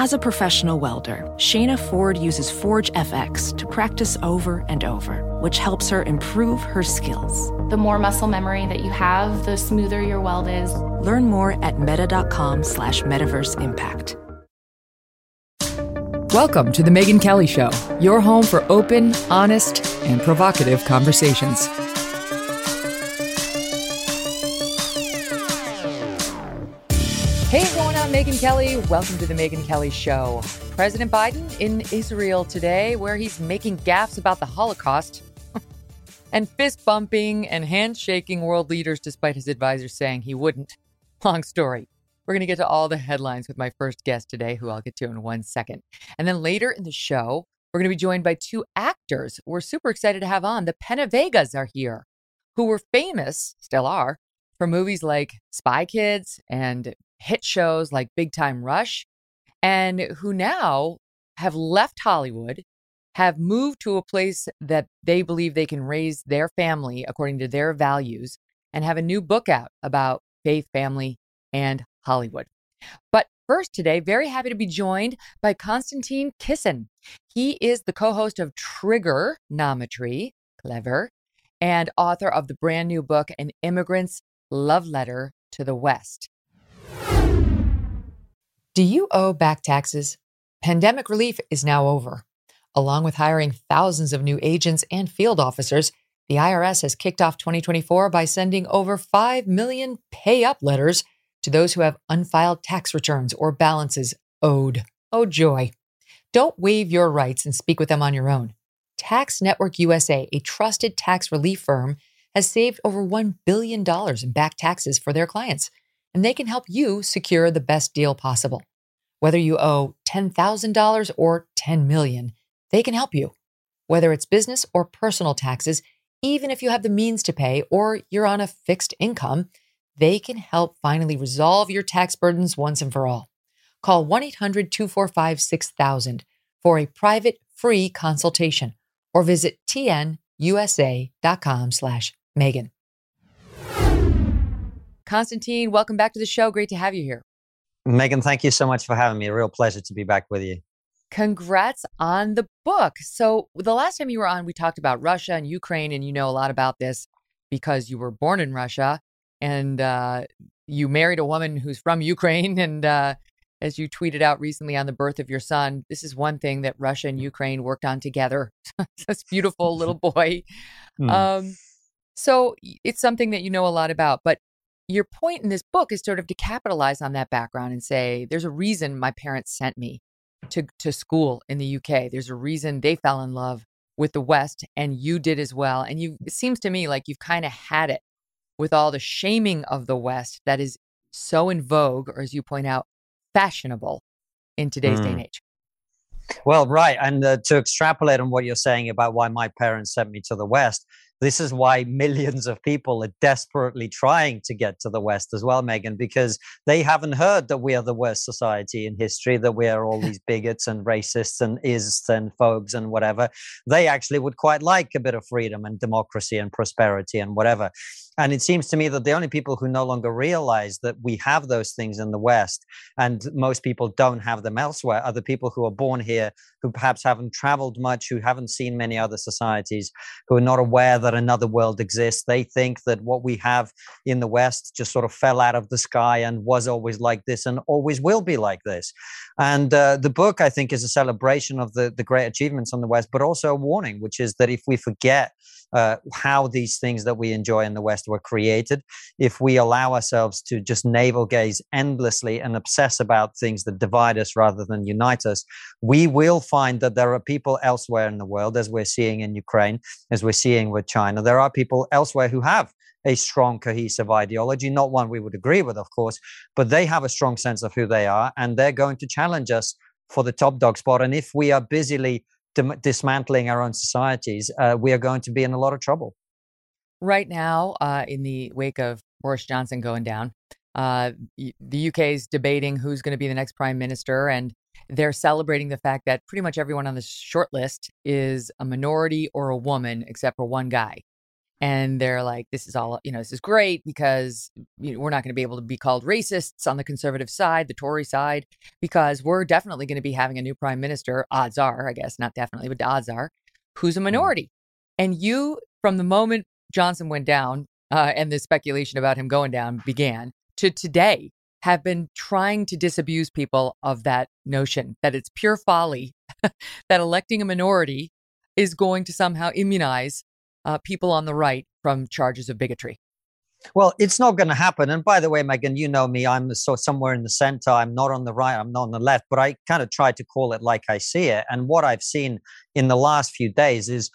As a professional welder, Shayna Ford uses Forge FX to practice over and over, which helps her improve her skills. The more muscle memory that you have, the smoother your weld is. Learn more at meta.com slash metaverse impact. Welcome to the Megyn Kelly Show, your home for open, honest, and provocative conversations. I'm Megyn Kelly. Welcome to the Megyn Kelly Show. President Biden in Israel today, where he's making gaffes about the Holocaust and fist bumping and handshaking world leaders despite his advisors saying he wouldn't. Long story. We're going to get to all the headlines with my first guest today, who I'll get to in one second. And then later in the show, we're going to be joined by two actors we're super excited to have on. The PenaVegas are here, who were famous, still are, for movies like Spy Kids and hit shows like Big Time Rush, and who now have left Hollywood, have moved to a place that they believe they can raise their family according to their values, and have a new book out about faith, family, and Hollywood. But first today, very happy to be joined by Konstantin Kisin. He is the co-host of Triggernometry, clever, and author of the brand new book, An Immigrant's Love Letter to the West. Do you owe back taxes? Pandemic relief is now over. Along with hiring thousands of new agents and field officers, the IRS has kicked off 2024 by sending over 5 million pay up letters to those who have unfiled tax returns or balances owed. Oh, joy. Don't waive your rights and speak with them on your own. Tax Network USA, a trusted tax relief firm, has saved over $1 billion in back taxes for their clients, and they can help you secure the best deal possible. Whether you owe $10,000 or 10 million, they can help you. Whether it's business or personal taxes, even if you have the means to pay or you're on a fixed income, they can help finally resolve your tax burdens once and for all. Call 1 800 245 6000 for a private free consultation or visit tnusa.com slash Megyn. Konstantin, welcome back to the show. Great to have you here. Megyn, thank you so much for having me. A real pleasure to be back with you. Congrats on the book. So, the last time you were on, we talked about Russia and Ukraine, and you know a lot about this because you were born in Russia and uh, you married a woman who's from Ukraine. And uh, as you tweeted out recently on the birth of your son, this is one thing that Russia and Ukraine worked on together. this beautiful little boy. Mm. Um, so it's something that you know a lot about. But your point in this book is sort of to capitalize on that background and say, there's a reason my parents sent me to, to school in the UK. There's a reason they fell in love with the West, and you did as well. And you, it seems to me like you've kind of had it with all the shaming of the West that is so in vogue, or as you point out, fashionable in today's mm. day and mm. age. Well, right. And uh, to extrapolate on what you're saying about why my parents sent me to the West, this is why millions of people are desperately trying to get to the West as well, Megyn, because they haven't heard that we are the worst society in history, that we are all these bigots and racists and ists and phobes and whatever. They actually would quite like a bit of freedom and democracy and prosperity and whatever. And it seems to me that the only people who no longer realize that we have those things in the West and most people don't have them elsewhere are the people who are born here, who perhaps haven't traveled much, who haven't seen many other societies, who are not aware that another world exists. They think that what we have in the West just sort of fell out of the sky and was always like this and always will be like this. And uh, the book, I think, is a celebration of the, the great achievements on the West, but also a warning, which is that if we forget uh, how these things that we enjoy in the West were created, if we allow ourselves to just navel gaze endlessly and obsess about things that divide us rather than unite us, we will find that there are people elsewhere in the world, as we're seeing in Ukraine, as we're seeing with China, there are people elsewhere who have a strong, cohesive ideology, not one we would agree with, of course, but they have a strong sense of who they are, and they're going to challenge us for the top dog spot. And if we are busily dismantling our own societies, uh, we are going to be in a lot of trouble. Right now, uh, in the wake of Boris Johnson going down, uh, the UK is debating who's going to be the next prime minister, and they're celebrating the fact that pretty much everyone on the short list is a minority or a woman, except for one guy. And they're like, this is all, you know, this is great because you know, we're not going to be able to be called racists on the conservative side, the Tory side, because we're definitely going to be having a new prime minister. Odds are, I guess, not definitely, but odds are, who's a mm. minority. And you, from the moment Johnson went down uh, and the speculation about him going down began to today, have been trying to disabuse people of that notion that it's pure folly that electing a minority is going to somehow immunize uh, people on the right from charges of bigotry. Well, it's not going to happen. And by the way, Megyn, you know me. I'm so somewhere in the center. I'm not on the right. I'm not on the left. But I kind of try to call it like I see it. And what I've seen in the last few days is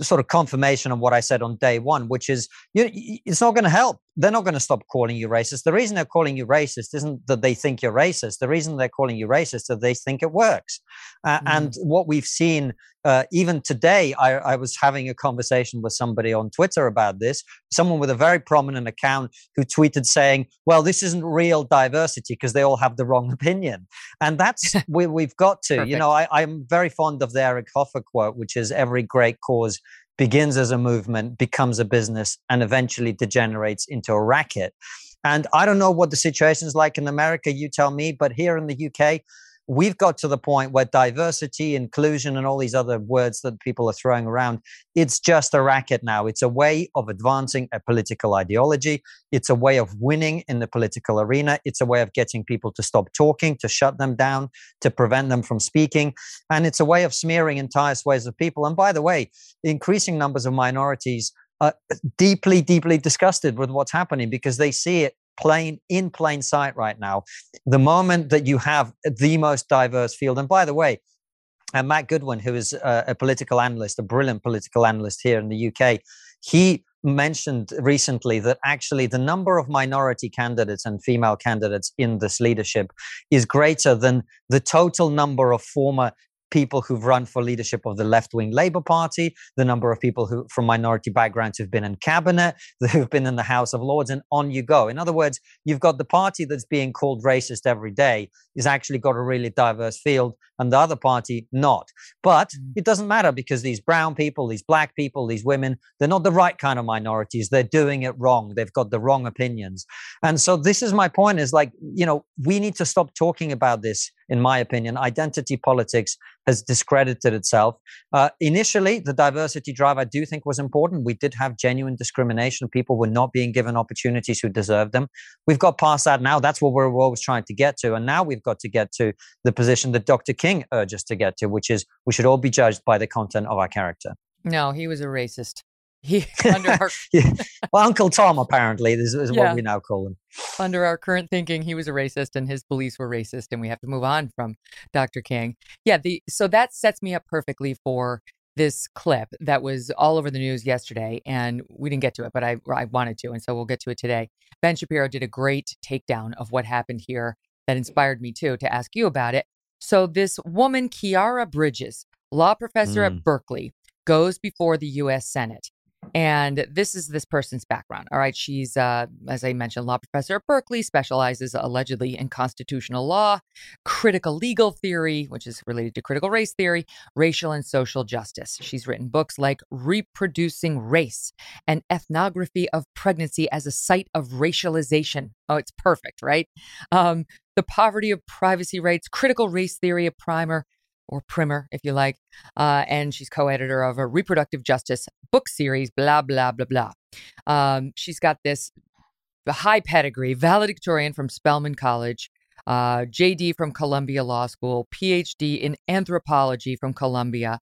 sort of confirmation of what I said on day one, which is you, it's not going to help. They're not going to stop calling you racist. The reason they're calling you racist isn't that they think you're racist. The reason they're calling you racist is that they think it works. Uh, mm. And what we've seen uh, even today, I, I, was having a conversation with somebody on Twitter about this, someone with a very prominent account who tweeted saying, well, this isn't real diversity because they all have the wrong opinion. And that's where we've got to. Perfect. You know, I, I'm very fond of the Eric Hoffer quote, which is every great cause begins as a movement, becomes a business, and eventually degenerates into a racket. And I don't know what the situation is like in America, you tell me, but here in the UK, we've got to the point where diversity, inclusion, and all these other words that people are throwing around, it's just a racket now. It's a way of advancing a political ideology. It's a way of winning in the political arena. It's a way of getting people to stop talking, to shut them down, to prevent them from speaking. And it's a way of smearing entire swathes of people. And by the way, increasing numbers of minorities are deeply, deeply disgusted with what's happening because they see it plain in plain sight right now. The moment that you have the most diverse field, and by the way, and Matt Goodwin, who is a, a political analyst, a brilliant political analyst here in the UK, he mentioned recently that actually the number of minority candidates and female candidates in this leadership is greater than the total number of former people who've run for leadership of the left wing Labour Party, the number of people who from minority backgrounds who've been in cabinet, who've been in the House of Lords, and on you go. In other words, you've got the party that's being called racist every day is actually got a really diverse field, and the other party not. But mm. it doesn't matter because these brown people, these black people, these women, they're not the right kind of minorities. They're doing it wrong. They've got the wrong opinions. And so this is my point is like, you know, we need to stop talking about this in my opinion. Identity politics has discredited itself. Uh, initially, the diversity drive I do think was important. We did have genuine discrimination. People were not being given opportunities who deserved them. We've got past that now. That's what we're always trying to get to. And now we've got to get to the position that Dr. King uh, urged us to get to, which is we should all be judged by the content of our character. No, he was a racist. He under our yeah. well, Uncle Tom apparently is, is yeah. what we now call him. Under our current thinking, he was a racist and his beliefs were racist, and we have to move on from Dr. King. Yeah, the so that sets me up perfectly for this clip that was all over the news yesterday, and we didn't get to it, but I I wanted to, and so we'll get to it today. Ben Shapiro did a great takedown of what happened here that inspired me too to ask you about it. So this woman, Khiara Bridges, law professor mm. at Berkeley, goes before the U.S. Senate and this is this person's background. All right. She's, uh, as I mentioned, law professor at Berkeley, specializes allegedly in constitutional law, critical legal theory, which is related to critical race theory, racial and social justice. She's written books like Reproducing Race and Ethnography of Pregnancy as a Site of Racialization. Oh, it's perfect, right? Um, the Poverty of Privacy Rights, Critical Race Theory, a primer or primer, if you like. Uh, and she's co editor of a reproductive justice book series, blah, blah, blah, blah. Um, she's got this high pedigree, valedictorian from Spelman College, uh, JD from Columbia Law School, PhD in anthropology from Columbia.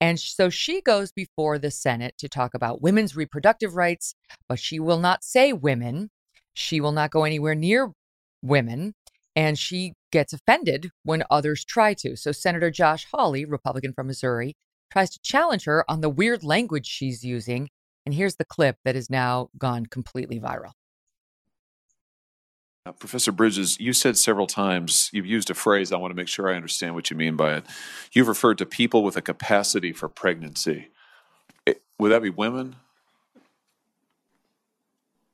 And so she goes before the Senate to talk about women's reproductive rights, but she will not say women. She will not go anywhere near women and she gets offended when others try to. So Senator Josh Hawley, Republican from Missouri, tries to challenge her on the weird language she's using And here's the clip that has now gone completely viral. Uh, Professor Bridges, you said several times, you've used a phrase, I want to make sure I understand what you mean by it. You've referred to people with a capacity for pregnancy. It, would that be women?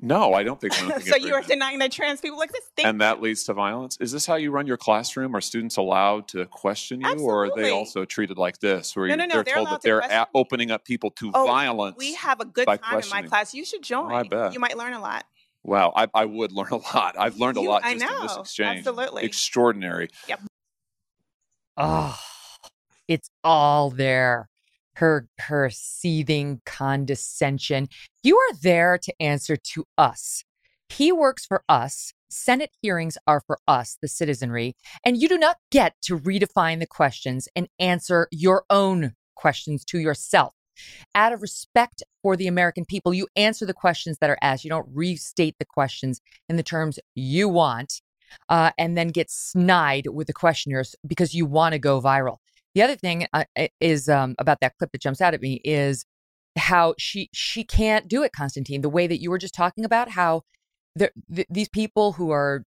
No, I don't think women so you are denying that trans people exist, Thank and that leads to violence. Is this how you run your classroom? Are students allowed to question you, Absolutely. or are they also treated like this, where no, no, no, they're, they're told that they're a- opening up people to oh, violence? We have a good time in my class. You should join. Oh, I bet. You might learn a lot. Wow, I, I would learn a lot. I've learned a you, lot just in this exchange. Absolutely. Extraordinary. Yep. Oh, it's all there her her seething condescension. You are there to answer to us. He works for us. Senate hearings are for us, the citizenry, and you do not get to redefine the questions and answer your own questions to yourself. Out of respect for the American people, you answer the questions that are asked. You don't restate the questions in the terms you want uh, and then get snide with the questioners because you want to go viral. The other thing uh, is um, about that clip that jumps out at me is how she she can't do it, Konstantin. The way that you were just talking about how th- these people who are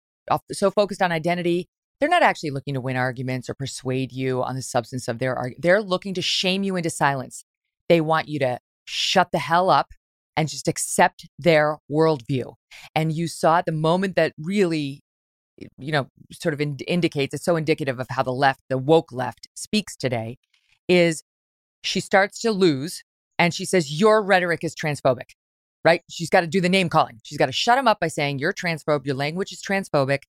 so focused on identity, they're not actually looking to win arguments or persuade you on the substance of their argument. They're looking to shame you into silence. They want you to shut the hell up and just accept their worldview. And you saw the moment that really, you know, sort of in- indicates it's so indicative of how the left, the woke left, speaks today, is she starts to lose and she says, Your rhetoric is transphobic right? She's got to do the name calling. She's got to shut him up by saying, You're transphobe. Your language is transphobic.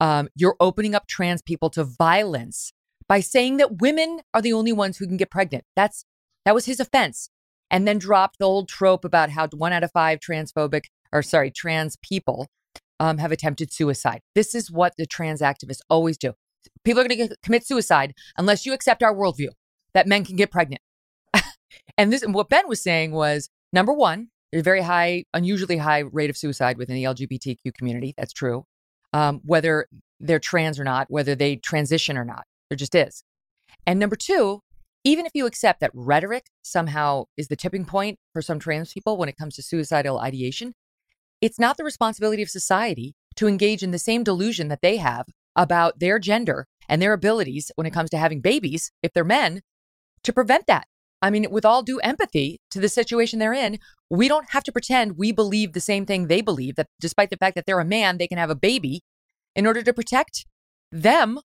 Um, you're opening up trans people to violence by saying that women are the only ones who can get pregnant. That's that was his offense. And then dropped the old trope about how one out of five transphobic or sorry, trans people um, have attempted suicide. This is what the trans activists always do. People are going to commit suicide unless you accept our worldview that men can get pregnant. and this, what Ben was saying was number one, there's a very high, unusually high rate of suicide within the LGBTQ community. That's true. Um, whether they're trans or not, whether they transition or not, there just is. And number two, even if you accept that rhetoric somehow is the tipping point for some trans people when it comes to suicidal ideation, it's not the responsibility of society to engage in the same delusion that they have about their gender and their abilities when it comes to having babies, if they're men, to prevent that. I mean, with all due empathy to the situation they're in, we don't have to pretend we believe the same thing they believe, that despite the fact that they're a man, they can have a baby in order to protect them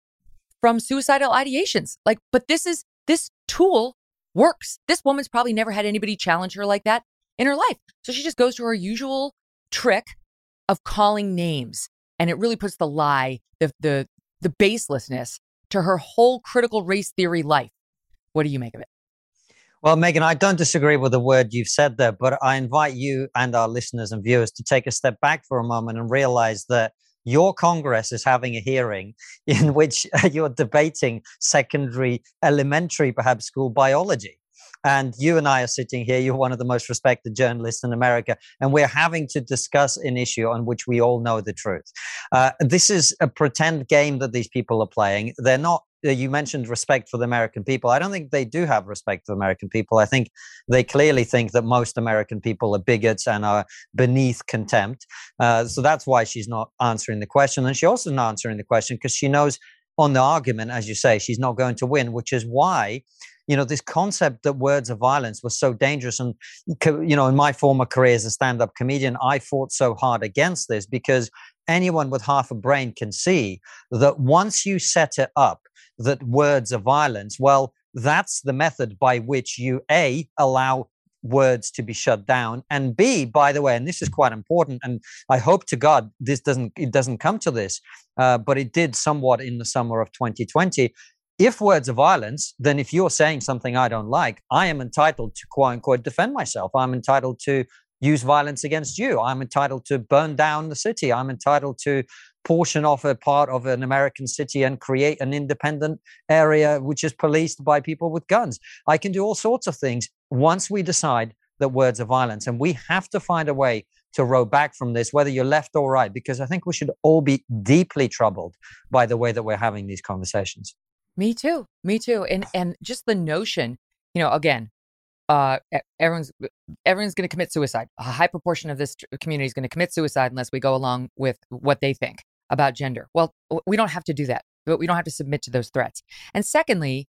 from suicidal ideations. Like, but this is, this tool works. This woman's probably never had anybody challenge her like that in her life. So she just goes to her usual trick of calling names. And it really puts the lie, the, the, the baselessness to her whole critical race theory life. What do you make of it? Well, Megyn, I don't disagree with the word you've said there, but I invite you and our listeners and viewers to take a step back for a moment and realize that your Congress is having a hearing in which you're debating secondary, elementary, perhaps school biology. And you and I are sitting here. You're one of the most respected journalists in America, and we're having to discuss an issue on which we all know the truth. Uh, this is a pretend game that these people are playing. They're not uh, you mentioned respect for the American people. I don't think they do have respect for American people. I think they clearly think that most American people are bigots and are beneath contempt. Uh, so that's why she's not answering the question. And she also not answering the question because she knows on the argument, as you say, she's not going to win, which is why you know this concept that words of violence was so dangerous and you know in my former career as a stand-up comedian i fought so hard against this because anyone with half a brain can see that once you set it up that words are violence well that's the method by which you a allow words to be shut down and b by the way and this is quite important and i hope to god this doesn't it doesn't come to this uh, but it did somewhat in the summer of 2020 if words are violence, then if you're saying something I don't like, I am entitled to quote unquote defend myself. I'm entitled to use violence against you. I'm entitled to burn down the city. I'm entitled to portion off a part of an American city and create an independent area which is policed by people with guns. I can do all sorts of things once we decide that words are violence. And we have to find a way to row back from this, whether you're left or right, because I think we should all be deeply troubled by the way that we're having these conversations. Me too. Me too. And and just the notion, you know, again, uh, everyone's everyone's going to commit suicide. A high proportion of this community is going to commit suicide unless we go along with what they think about gender. Well, we don't have to do that, but we don't have to submit to those threats. And secondly,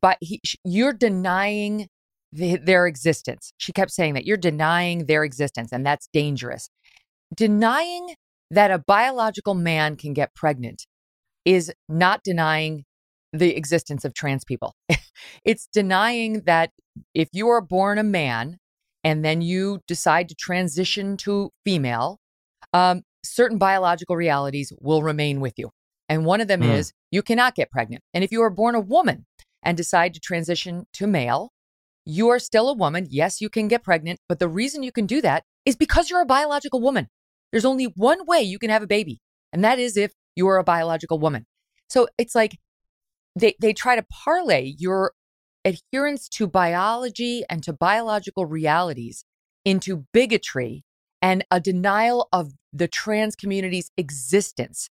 but he, you're denying the, their existence. She kept saying that you're denying their existence, and that's dangerous. Denying that a biological man can get pregnant is not denying the existence of trans people. it's denying that if you are born a man and then you decide to transition to female, um, certain biological realities will remain with you. And one of them mm. is you cannot get pregnant. And if you are born a woman and decide to transition to male, you are still a woman. Yes, you can get pregnant, but the reason you can do that is because you're a biological woman. There's only one way you can have a baby, and that is if you are a biological woman. So it's like they, they try to parlay your adherence to biology and to biological realities into bigotry and a denial of the trans community's existence.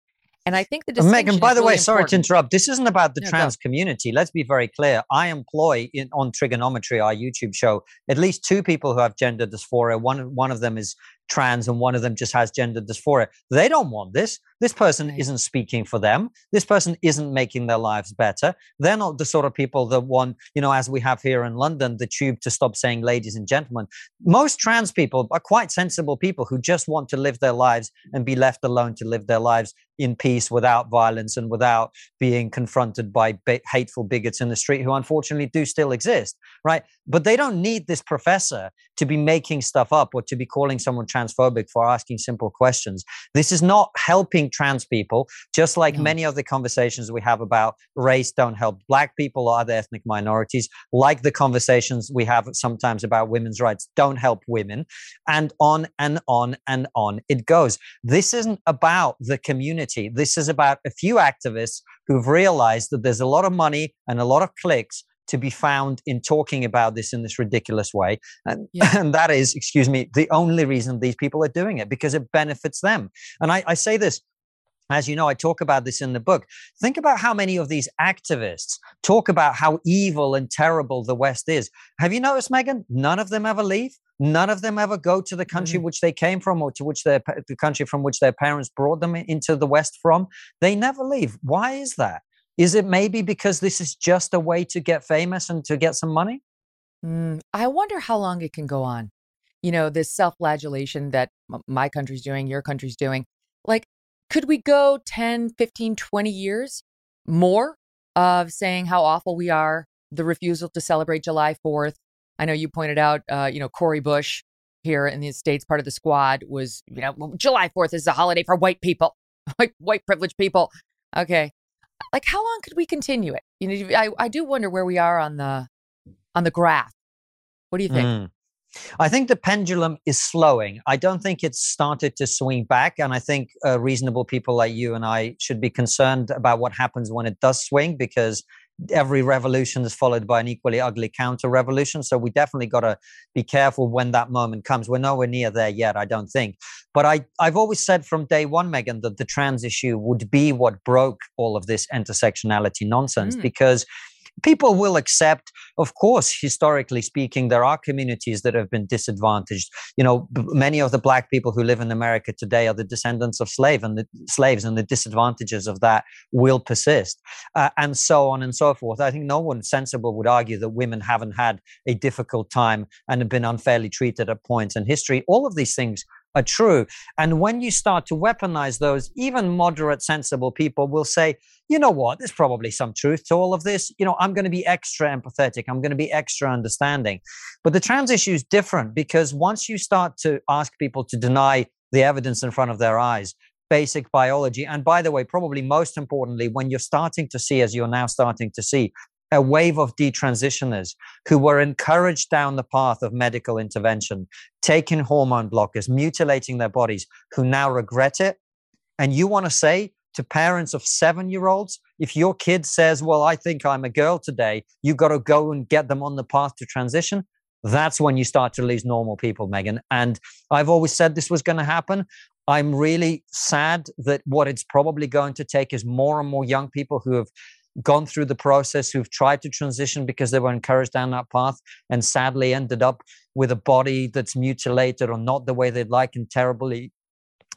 And I think the uh, Megyn, by the really way, sorry to interrupt. This isn't about the No, trans community. Let's be very clear. I employ in, on Triggernometry, our YouTube show, at least two people who have gender dysphoria. One one of them is trans, and one of them just has gender dysphoria. They don't want this. This person Right. isn't speaking for them. This person isn't making their lives better. They're not the sort of people that want, you know, as we have here in London, the tube to stop saying ladies and gentlemen. Most trans people are quite sensible people who just want to live their lives and be left alone to live their lives in peace without violence and without being confronted by ba- hateful bigots in the street who unfortunately do still exist right but they don't need this professor to be making stuff up or to be calling someone transphobic for asking simple questions this is not helping trans people just like No. many of the conversations we have about race don't help black people or other ethnic minorities like the conversations we have sometimes about women's rights don't help women and on and on and on it goes this isn't about the community. This is about a few activists who've realized that there's a lot of money and a lot of clicks to be found in talking about this in this ridiculous way. And, Yeah. and that is, excuse me, the only reason these people are doing it because it benefits them. And I, I say this. As you know, I talk about this in the book. Think about how many of these activists talk about how evil and terrible the West is. Have you noticed, Megyn? None of them ever leave. None of them ever go to the country mm. which they came from or to which their the country from which their parents brought them into the West from. They never leave. Why is that? Is it maybe because this is just a way to get famous and to get some money? Mm, I wonder how long it can go on. You know, this self flagellation that my country's doing, your country's doing. Like, could we go 10, 15, 20 years more of saying how awful we are, the refusal to celebrate July 4th? I know you pointed out, uh, you know, Cori Bush here in the States, part of the squad was, you know, July 4th is a holiday for white people, like white privileged people. Okay. Like, how long could we continue it? You know, I, I do wonder where we are on the on the graph. What do you think? Mm. I think the pendulum is slowing. I don't think it's started to swing back. And I think uh, reasonable people like you and I should be concerned about what happens when it does swing because every revolution is followed by an equally ugly counter revolution. So we definitely got to be careful when that moment comes. We're nowhere near there yet, I don't think. But I, I've always said from day one, Megyn, that the trans issue would be what broke all of this intersectionality nonsense Mm. because people will accept, of course, historically speaking, there are communities that have been disadvantaged. You know, b- many of the black people who live in America today are the descendants of slave and the slaves, and the disadvantages of that will persist, uh, and so on and so forth. I think no one sensible would argue that women haven't had a difficult time and have been unfairly treated at points in history. All of these things are true. And when you start to weaponize those, even moderate, sensible people will say, you know what, there's probably some truth to all of this. You know, I'm going to be extra empathetic. I'm going to be extra understanding. But the trans issue is different because once you start to ask people to deny the evidence in front of their eyes, basic biology, and by the way, probably most importantly, when you're starting to see, as you're now starting to see, a wave of detransitioners who were encouraged down the path of medical intervention, taking hormone blockers, mutilating their bodies, who now regret it. And you want to say to parents of seven year olds, if your kid says, Well, I think I'm a girl today, you've got to go and get them on the path to transition. That's when you start to lose normal people, Megyn. And I've always said this was going to happen. I'm really sad that what it's probably going to take is more and more young people who have gone through the process, who've tried to transition because they were encouraged down that path and sadly ended up with a body that's mutilated or not the way they'd like and terribly,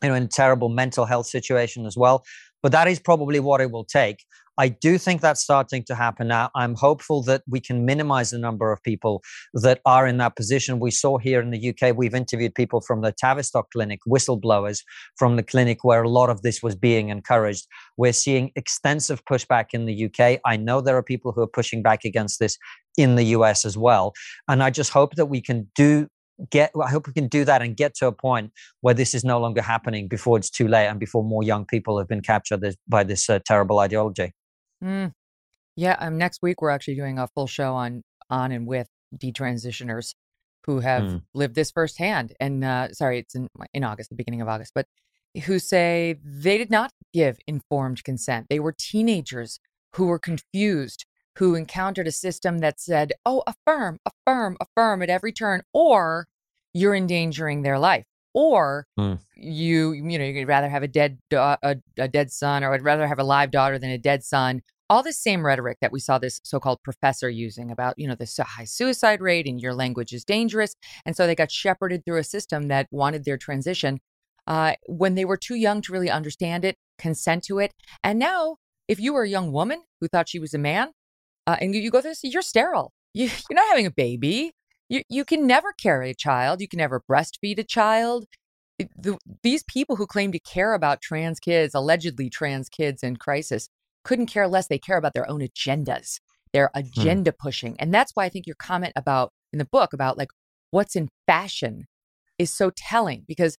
you know, in terrible mental health situation as well. But that is probably what it will take. I do think that's starting to happen now. I'm hopeful that we can minimize the number of people that are in that position. We saw here in the UK, we've interviewed people from the Tavistock Clinic, whistleblowers from the clinic where a lot of this was being encouraged. We're seeing extensive pushback in the UK. I know there are people who are pushing back against this in the US as well. And I just hope that we can do get i hope we can do that and get to a point where this is no longer happening before it's too late and before more young people have been captured by this uh, terrible ideology Mm. Yeah, um, next week we're actually doing a full show on on and with detransitioners who have Mm. lived this firsthand. And uh, sorry, it's in in August, the beginning of August, but who say they did not give informed consent. They were teenagers who were confused, who encountered a system that said, "Oh, affirm, affirm, affirm at every turn," or you're endangering their life or Mm. you you know you'd rather have a dead da- a, a dead son or i'd rather have a live daughter than a dead son all the same rhetoric that we saw this so-called professor using about you know the high suicide rate and your language is dangerous and so they got shepherded through a system that wanted their transition uh, when they were too young to really understand it consent to it and now if you were a young woman who thought she was a man uh, and you, you go through this you're sterile you, you're not having a baby you, you can never carry a child. You can never breastfeed a child. The- these people who claim to care about trans kids, allegedly trans kids in crisis, couldn't care less. They care about their own agendas, their agenda pushing. And that's why I think your comment about in the book about like what's in fashion is so telling because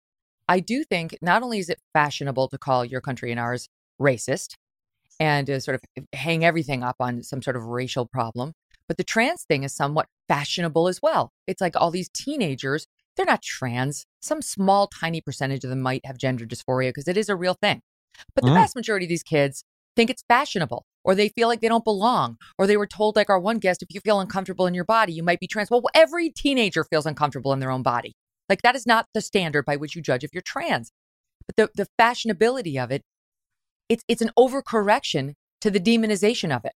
I do think not only is it fashionable to call your country and ours racist and to sort of hang everything up on some sort of racial problem, but the trans thing is somewhat fashionable as well. It's like all these teenagers, they're not trans. Some small, tiny percentage of them might have gender dysphoria because it is a real thing. But the Mm. vast majority of these kids think it's fashionable or they feel like they don't belong or they were told, like our one guest, if you feel uncomfortable in your body, you might be trans. Well, every teenager feels uncomfortable in their own body. Like that is not the standard by which you judge if you're trans. But the, the fashionability of it, it's, it's an overcorrection to the demonization of it.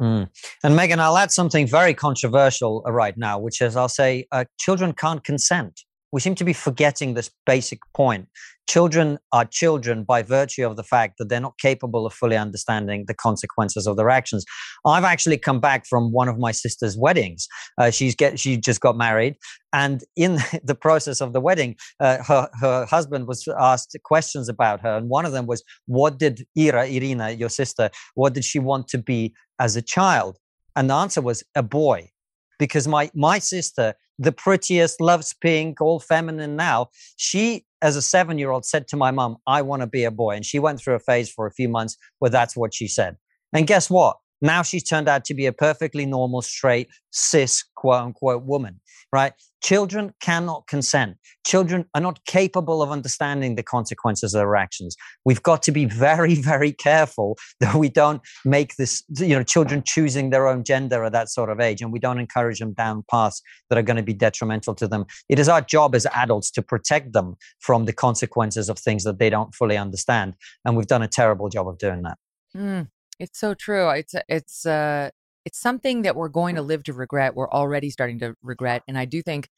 Mm. And Megyn, I'll add something very controversial uh, right now, which is I'll say uh, children can't consent. We seem to be forgetting this basic point. Children are children by virtue of the fact that they're not capable of fully understanding the consequences of their actions. I've actually come back from one of my sister's weddings. Uh, she's get she just got married, and in the process of the wedding, uh, her her husband was asked questions about her, and one of them was, "What did Ira, Irina, your sister, what did she want to be as a child?" And the answer was a boy, because my my sister, the prettiest, loves pink, all feminine now. She, as a seven year old, said to my mum, "I want to be a boy," and she went through a phase for a few months where that's what she said. And guess what? Now she's turned out to be a perfectly normal, straight, cis, quote unquote woman, right? Children cannot consent. Children are not capable of understanding the consequences of their actions. We've got to be very, very careful that we don't make this, you know, children choosing their own gender at that sort of age and we don't encourage them down paths that are going to be detrimental to them. It is our job as adults to protect them from the consequences of things that they don't fully understand. And we've done a terrible job of doing that. Mm, it's so true. It's it's uh It's something that we're going to live to regret. We're already starting to regret. And I do think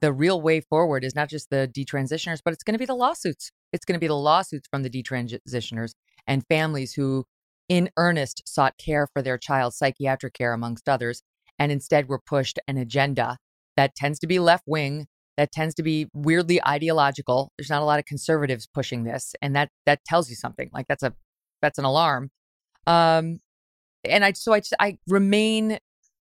the real way forward is not just the detransitioners, but it's going to be the lawsuits. It's going to be the lawsuits from the detransitioners and families who, in earnest, sought care for their child, psychiatric care, amongst others, and instead were pushed an agenda that tends to be left wing, that tends to be weirdly ideological. There's not a lot of conservatives pushing this, and that that tells you something. Like that's a that's an alarm. Um, and I so I I remain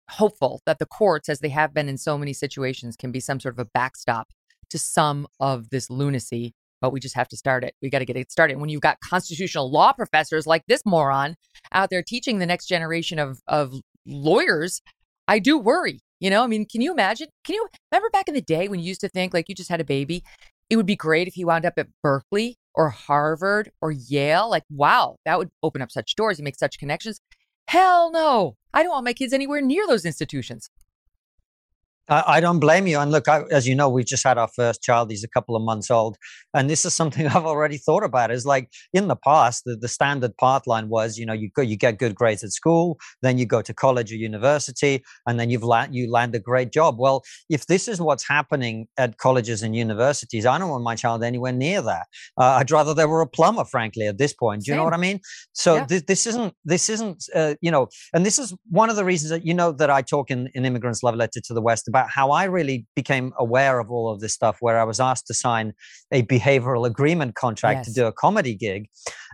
hopeful that the courts, as they have been in so many situations, can be some sort of a backstop to some of this lunacy. But we just have to start it. We got to get it started. When you've got constitutional law professors like this moron out there teaching the next generation of of lawyers, I do worry. You know, I mean, can you imagine? Can you remember back in the day when you used to think like you just had a baby? It would be great if you wound up at Berkeley or Harvard or Yale. Like, wow, that would open up such doors and make such connections. Hell no. I don't want my kids anywhere near those institutions. I, don't blame you. And look, I, as you know, we've just had our first child. He's a couple of months old. And this is something I've already thought about. Is like in the past, the, the standard path line was, you know, you go, you get good grades at school, then you go to college or university, and then you've la- you land a great job. Well, if this is what's happening at colleges and universities, I don't want my child anywhere near that. Uh, I'd rather they were a plumber, frankly, at this point. Do you Same. know what I mean? So yeah. this, this isn't this isn't uh, you know, and this is one of the reasons that you know that I talk in, in Immigrants Love Letter to the West about about how I really became aware of all of this stuff, where I was asked to sign a behavioral agreement contract yes. to do a comedy gig.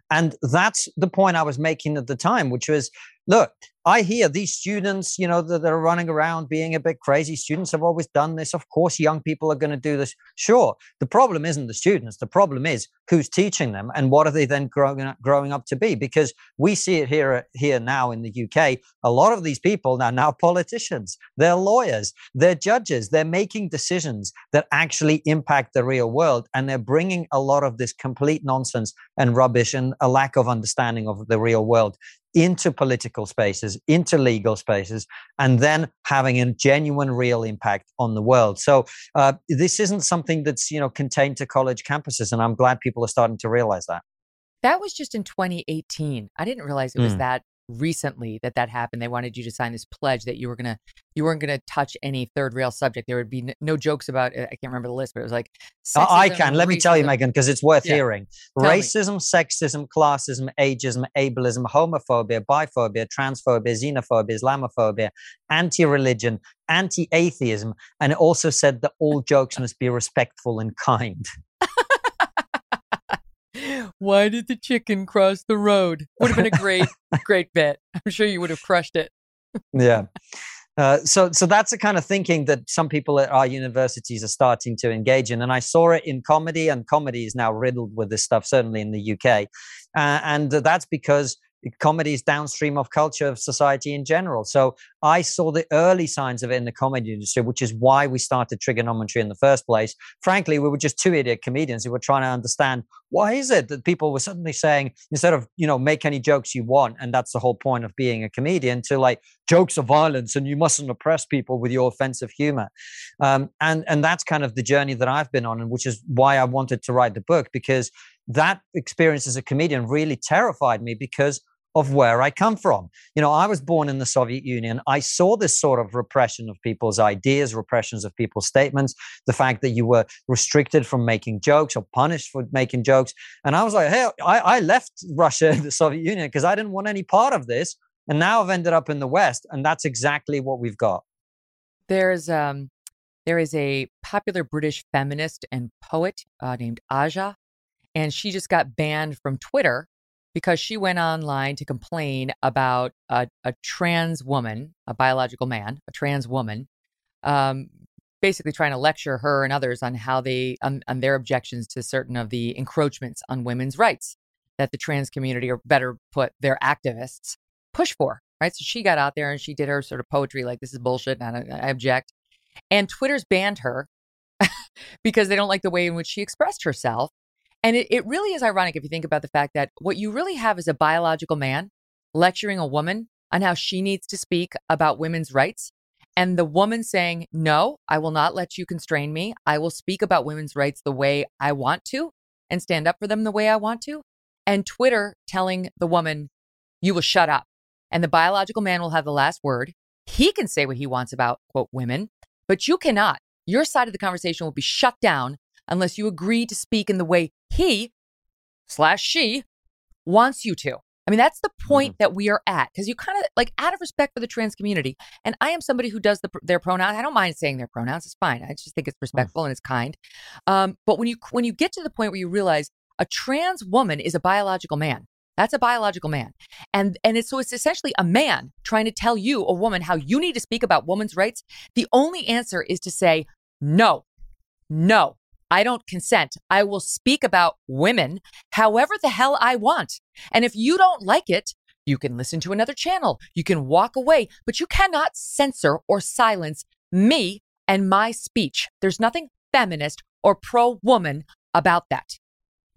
And that's the point I was making at the time, which was look, I hear these students, you know, that are running around being a bit crazy. Students have always done this. Of course, young people are going to do this. Sure. The problem isn't the students. The problem is who's teaching them and what are they then growing up, growing up to be? Because we see it here, uh, here now in the UK. A lot of these people are now politicians. They're lawyers. They're judges. They're making decisions that actually impact the real world. And they're bringing a lot of this complete nonsense and rubbish and a lack of understanding of the real world into political spaces, into legal spaces, and then having a genuine, real impact on the world. So uh, this isn't something that's you know contained to college campuses, and I'm glad people are starting to realize that. That was just in 2018. I didn't realize it was mm. that recently that that happened. They wanted you to sign this pledge that you were gonna you weren't gonna touch any third rail subject. There would be no jokes about. I can't remember the list, but it was like sexism, I can. Let racism. me tell you, Megyn, because it's worth yeah. hearing. Tell Racism, me. sexism, classism, ageism, ableism, homophobia, biphobia, transphobia, xenophobia, Islamophobia, anti-religion, anti-atheism, and it also said that all jokes must be respectful and kind. Why did the chicken cross the road? Would have been a great, great bit. I'm sure you would have crushed it. yeah. Uh, so, so that's the kind of thinking that some people at our universities are starting to engage in, and I saw it in comedy, and comedy is now riddled with this stuff, certainly in the UK, uh, and that's because comedy is downstream of culture of society in general. So I saw the early signs of it in the comedy industry, which is why we started Triggernometry in the first place. Frankly, we were just two idiot comedians who were trying to understand why is it that people were suddenly saying instead of you know make any jokes you want, and that's the whole point of being a comedian, to like jokes of violence and you mustn't oppress people with your offensive humor. Um, and and that's kind of the journey that I've been on, and which is why I wanted to write the book because that experience as a comedian really terrified me because of where I come from. You know, I was born in the Soviet Union. I saw this sort of repression of people's ideas, repressions of people's statements, the fact that you were restricted from making jokes or punished for making jokes. And I was like, hey, I, I left Russia, the Soviet Union, because I didn't want any part of this. And now I've ended up in the West. And that's exactly what we've got. There's um there is a popular British feminist and poet uh, named Aja, and she just got banned from Twitter because she went online to complain about a, a trans woman, a biological man, a trans woman, um, basically trying to lecture her and others on how they on, on their objections to certain of the encroachments on women's rights that the trans community, or better put, their activists push for. Right. So she got out there and she did her sort of poetry like this is bullshit and I, I object. And Twitter's banned her because they don't like the way in which she expressed herself. And it, it really is ironic if you think about the fact that what you really have is a biological man lecturing a woman on how she needs to speak about women's rights. And the woman saying, No, I will not let you constrain me. I will speak about women's rights the way I want to and stand up for them the way I want to. And Twitter telling the woman, You will shut up. And the biological man will have the last word. He can say what he wants about, quote, women, but you cannot. Your side of the conversation will be shut down unless you agree to speak in the way he slash she wants you to. I mean, that's the point mm-hmm. that we are at because you kind of like out of respect for the trans community. And I am somebody who does the, their pronouns. I don't mind saying their pronouns. It's fine. I just think it's mm. respectful mm-hmm. and it's kind. Um, but when you when you get to the point where you realize a trans woman is a biological man, that's a biological man. And and it's so it's essentially a man trying to tell you, a woman, how you need to speak about women's rights. The only answer is to say, no, no, I don't consent. I will speak about women however the hell I want. And if you don't like it, you can listen to another channel. You can walk away, but you cannot censor or silence me and my speech. There's nothing feminist or pro woman about that.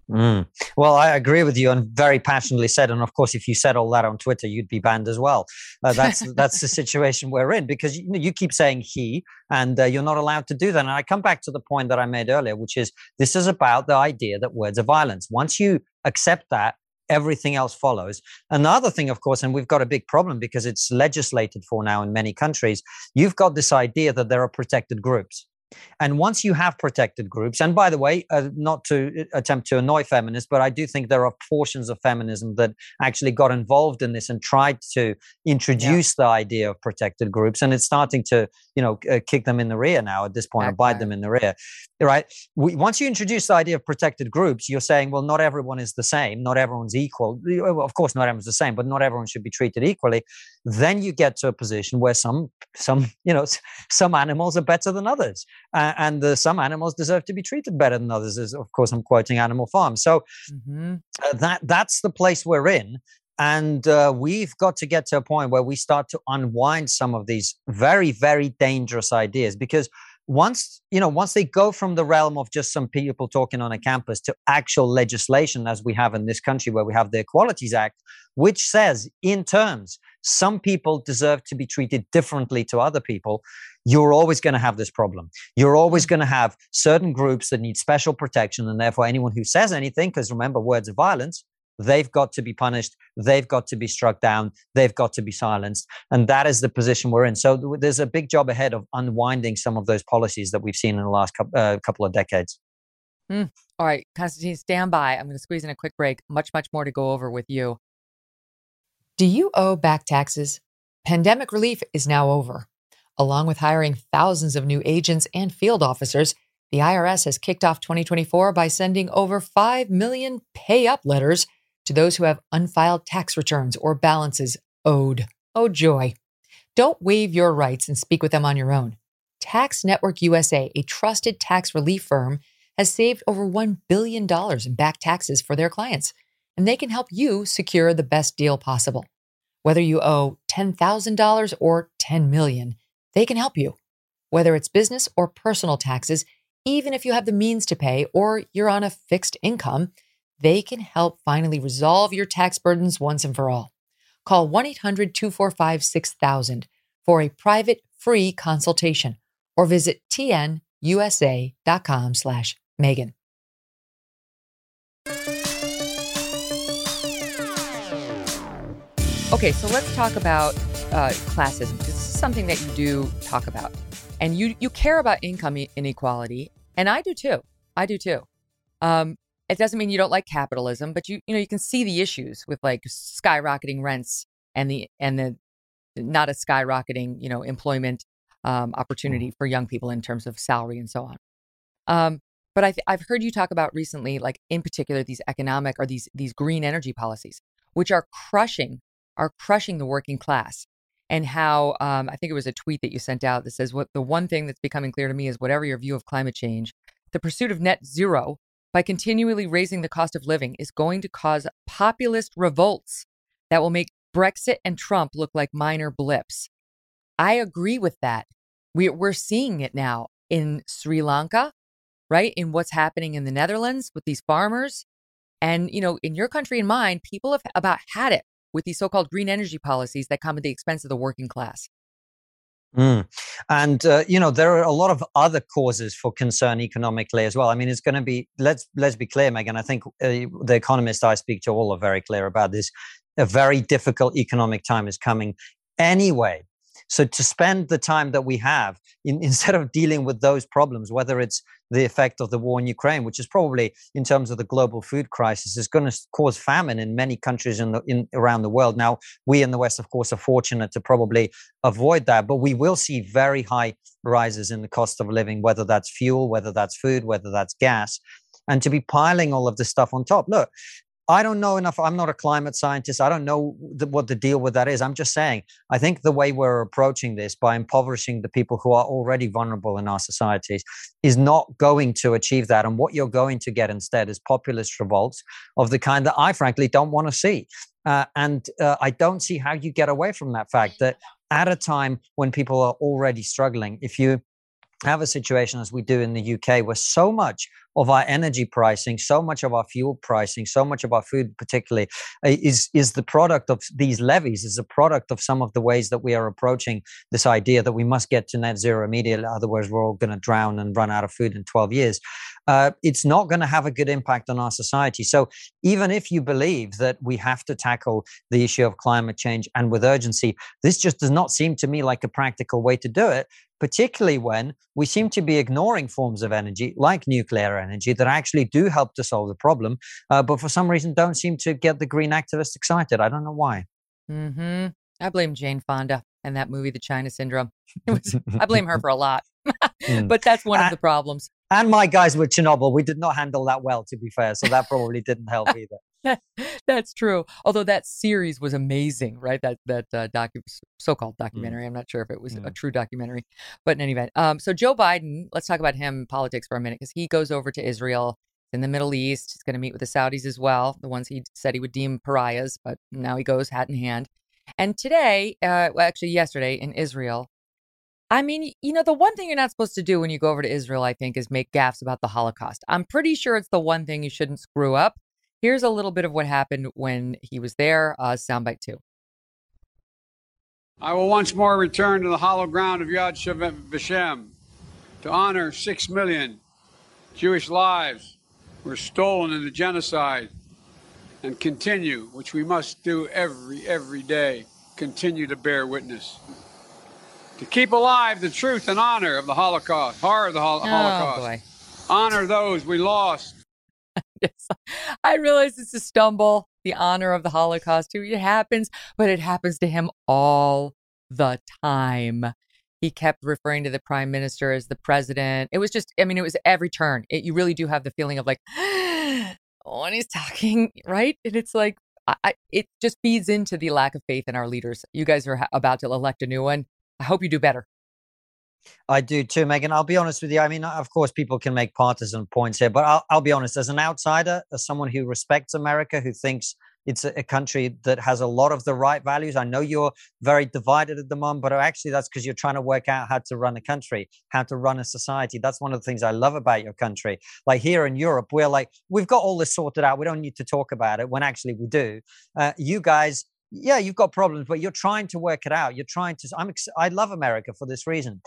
Mm. Well, I agree with you and very passionately said. And of course, if you said all that on Twitter, you'd be banned as well. Uh, that's that's the situation we're in because you, you keep saying he, and uh, you're not allowed to do that. And I come back to the point that I made earlier, which is this is about the idea that words are violence. Once you accept that, everything else follows. Another thing, of course, and we've got a big problem because it's legislated for now in many countries. You've got this idea that there are protected groups. And once you have protected groups, and by the way, uh, not to uh, attempt to annoy feminists, but I do think there are portions of feminism that actually got involved in this and tried to introduce yeah. the idea of protected groups, and it's starting to, you know, uh, kick them in the rear now at this point, okay. or bite them in the rear, right? We, once you introduce the idea of protected groups, you're saying, well, not everyone is the same, not everyone's equal. Of course, not everyone's the same, but not everyone should be treated equally. Then you get to a position where some, some, you know, some animals are better than others uh, and the, some animals deserve to be treated better than others. As of course, I'm quoting Animal Farm. So mm-hmm. uh, that that's the place we're in, and uh, we've got to get to a point where we start to unwind some of these very very dangerous ideas because once you know once they go from the realm of just some people talking on a campus to actual legislation as we have in this country where we have the equalities act which says in terms some people deserve to be treated differently to other people you're always going to have this problem you're always mm. going to have certain groups that need special protection and therefore anyone who says anything because remember words of violence They've got to be punished. They've got to be struck down. They've got to be silenced. And that is the position we're in. So there's a big job ahead of unwinding some of those policies that we've seen in the last uh, couple of decades. Mm. All right, Konstantin, stand by. I'm going to squeeze in a quick break. Much, much more to go over with you. Do you owe back taxes? Pandemic relief is now over. Along with hiring thousands of new agents and field officers, the IRS has kicked off 2024 by sending over 5 million pay up letters to those who have unfiled tax returns or balances owed. Oh, joy. Don't waive your rights and speak with them on your own. Tax Network USA, a trusted tax relief firm, has saved over $1 billion in back taxes for their clients, and they can help you secure the best deal possible. Whether you owe $10,000 or 10 million, they can help you. Whether it's business or personal taxes, even if you have the means to pay or you're on a fixed income, they can help finally resolve your tax burdens once and for all. Call 1 800 245 6000 for a private free consultation or visit tnusa.com slash Megyn. Okay, so let's talk about uh, classism. This is something that you do talk about. And you, you care about income inequality, and I do too. I do too. Um, it doesn't mean you don't like capitalism, but you you know you can see the issues with like skyrocketing rents and the and the not a skyrocketing you know employment um, opportunity for young people in terms of salary and so on. Um, but I I've heard you talk about recently, like in particular, these economic or these these green energy policies, which are crushing are crushing the working class. And how um, I think it was a tweet that you sent out that says, "What the one thing that's becoming clear to me is whatever your view of climate change, the pursuit of net zero by continually raising the cost of living is going to cause populist revolts that will make Brexit and Trump look like minor blips. I agree with that. We, we're seeing it now in Sri Lanka, right? In what's happening in the Netherlands with these farmers. And, you know, in your country and mine, people have about had it with these so called green energy policies that come at the expense of the working class. Mm. And uh, you know there are a lot of other causes for concern economically as well. I mean, it's going to be let's let's be clear, Megyn. I think uh, the economists I speak to all are very clear about this. A very difficult economic time is coming anyway. So to spend the time that we have in, instead of dealing with those problems, whether it's the effect of the war in Ukraine, which is probably in terms of the global food crisis, is going to cause famine in many countries in, the, in around the world. Now, we in the West, of course, are fortunate to probably avoid that, but we will see very high rises in the cost of living, whether that's fuel, whether that's food, whether that's gas and to be piling all of this stuff on top. Look, I don't know enough. I'm not a climate scientist. I don't know the, what the deal with that is. I'm just saying, I think the way we're approaching this by impoverishing the people who are already vulnerable in our societies is not going to achieve that. And what you're going to get instead is populist revolts of the kind that I frankly don't want to see. Uh, and uh, I don't see how you get away from that fact that at a time when people are already struggling, if you have a situation as we do in the UK where so much of our energy pricing, so much of our fuel pricing, so much of our food, particularly, uh, is is the product of these levies. Is a product of some of the ways that we are approaching this idea that we must get to net zero immediately, otherwise we're all going to drown and run out of food in 12 years. Uh, it's not going to have a good impact on our society. So even if you believe that we have to tackle the issue of climate change and with urgency, this just does not seem to me like a practical way to do it particularly when we seem to be ignoring forms of energy like nuclear energy that actually do help to solve the problem, uh, but for some reason don't seem to get the green activists excited. I don't know why. Hmm. I blame Jane Fonda and that movie, The China Syndrome. Was, I blame her for a lot, mm. but that's one of the problems. And my guys with Chernobyl, we did not handle that well, to be fair. So that probably didn't help either. That's true. Although that series was amazing, right? That that uh, docu- so-called mm. documentary. Mm. I'm not sure if it was a true documentary, but in any event, um, so Joe Biden. Let's talk about him politics for a minute because he goes over to Israel in the Middle East. He's going to meet with the Saudis as well, the ones he said he would deem pariahs, but now he goes hat in hand. And today, uh, well, actually yesterday in Israel, I mean, you know, the one thing you're not supposed to do when you go over to Israel, I think, is make gaffes about the Holocaust. I'm pretty sure it's the one thing you shouldn't screw up. Here's a little bit of what happened when he was there. Uh, soundbite two. I will once more return to the hollow ground of Yad Vashem to honor six million Jewish lives were stolen in the genocide and continue, which we must do every every day, continue to bear witness. To keep alive the truth and honor of the Holocaust, horror of the hol- oh, Holocaust. Boy. Honor those we lost I realize it's a stumble, the honor of the Holocaust. Too. It happens, but it happens to him all the time. He kept referring to the prime minister as the president. It was just, I mean, it was every turn. It, you really do have the feeling of like, when he's talking, right? And it's like, I, it just feeds into the lack of faith in our leaders. You guys are about to elect a new one. I hope you do better. I do too, Megyn. I'll be honest with you. I mean, of course, people can make partisan points here, but I'll, I'll be honest. As an outsider, as someone who respects America, who thinks it's a, country that has a lot of the right values. I know you're very divided at the moment, but actually, that's because you're trying to work out how to run a country, how to run a society. That's one of the things I love about your country. Like here in Europe, we're like, we've got all this sorted out. We don't need to talk about it when actually we do. Uh, you guys, yeah, you've got problems, but you're trying to work it out. You're trying to. I'm. I love America for this reason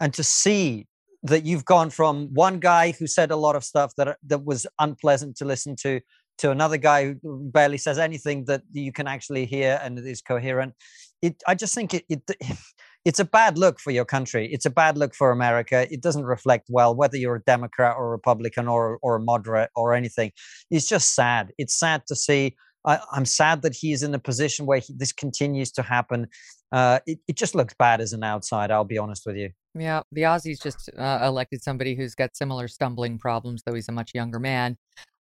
and to see that you've gone from one guy who said a lot of stuff that that was unpleasant to listen to to another guy who barely says anything that you can actually hear and is coherent it i just think it, it it's a bad look for your country it's a bad look for america it doesn't reflect well whether you're a democrat or a republican or or a moderate or anything it's just sad it's sad to see I, am sad that he is in a position where he, this continues to happen. Uh, it, it just looks bad as an outsider. I'll be honest with you. Yeah, the Aussies just uh, elected somebody who's got similar stumbling problems, though he's a much younger man.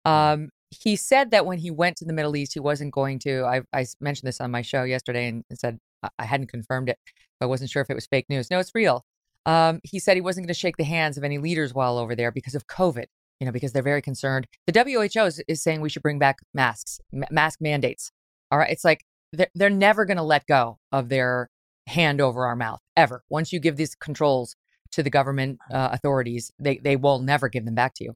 Mm. Um, he said that when he went to the Middle East, he wasn't going to. I, I mentioned this on my show yesterday and said I hadn't confirmed it. I wasn't sure if it was fake news. No, it's real. Um, he said he wasn't going to shake the hands of any leaders while over there because of COVID. You know, because they're very concerned. The WHO is, is saying we should bring back masks, m- mask mandates. All right, it's like they're, they're never going to let go of their hand over our mouth ever. Once you give these controls to the government uh, authorities, they, they will never give them back to you.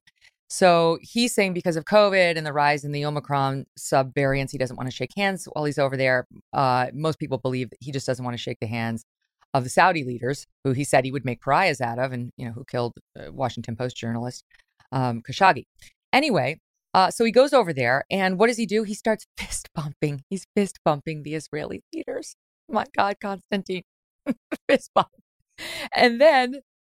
So he's saying because of COVID and the rise in the Omicron sub variants, he doesn't want to shake hands while he's over there. Uh, most people believe he just doesn't want to shake the hands of the Saudi leaders, who he said he would make pariahs out of, and you know who killed uh, Washington Post journalist um, Khashoggi. Anyway, uh, so he goes over there, and what does he do? He starts fist bumping. He's fist bumping the Israeli leaders. My God, Konstantin, fist bump. And then,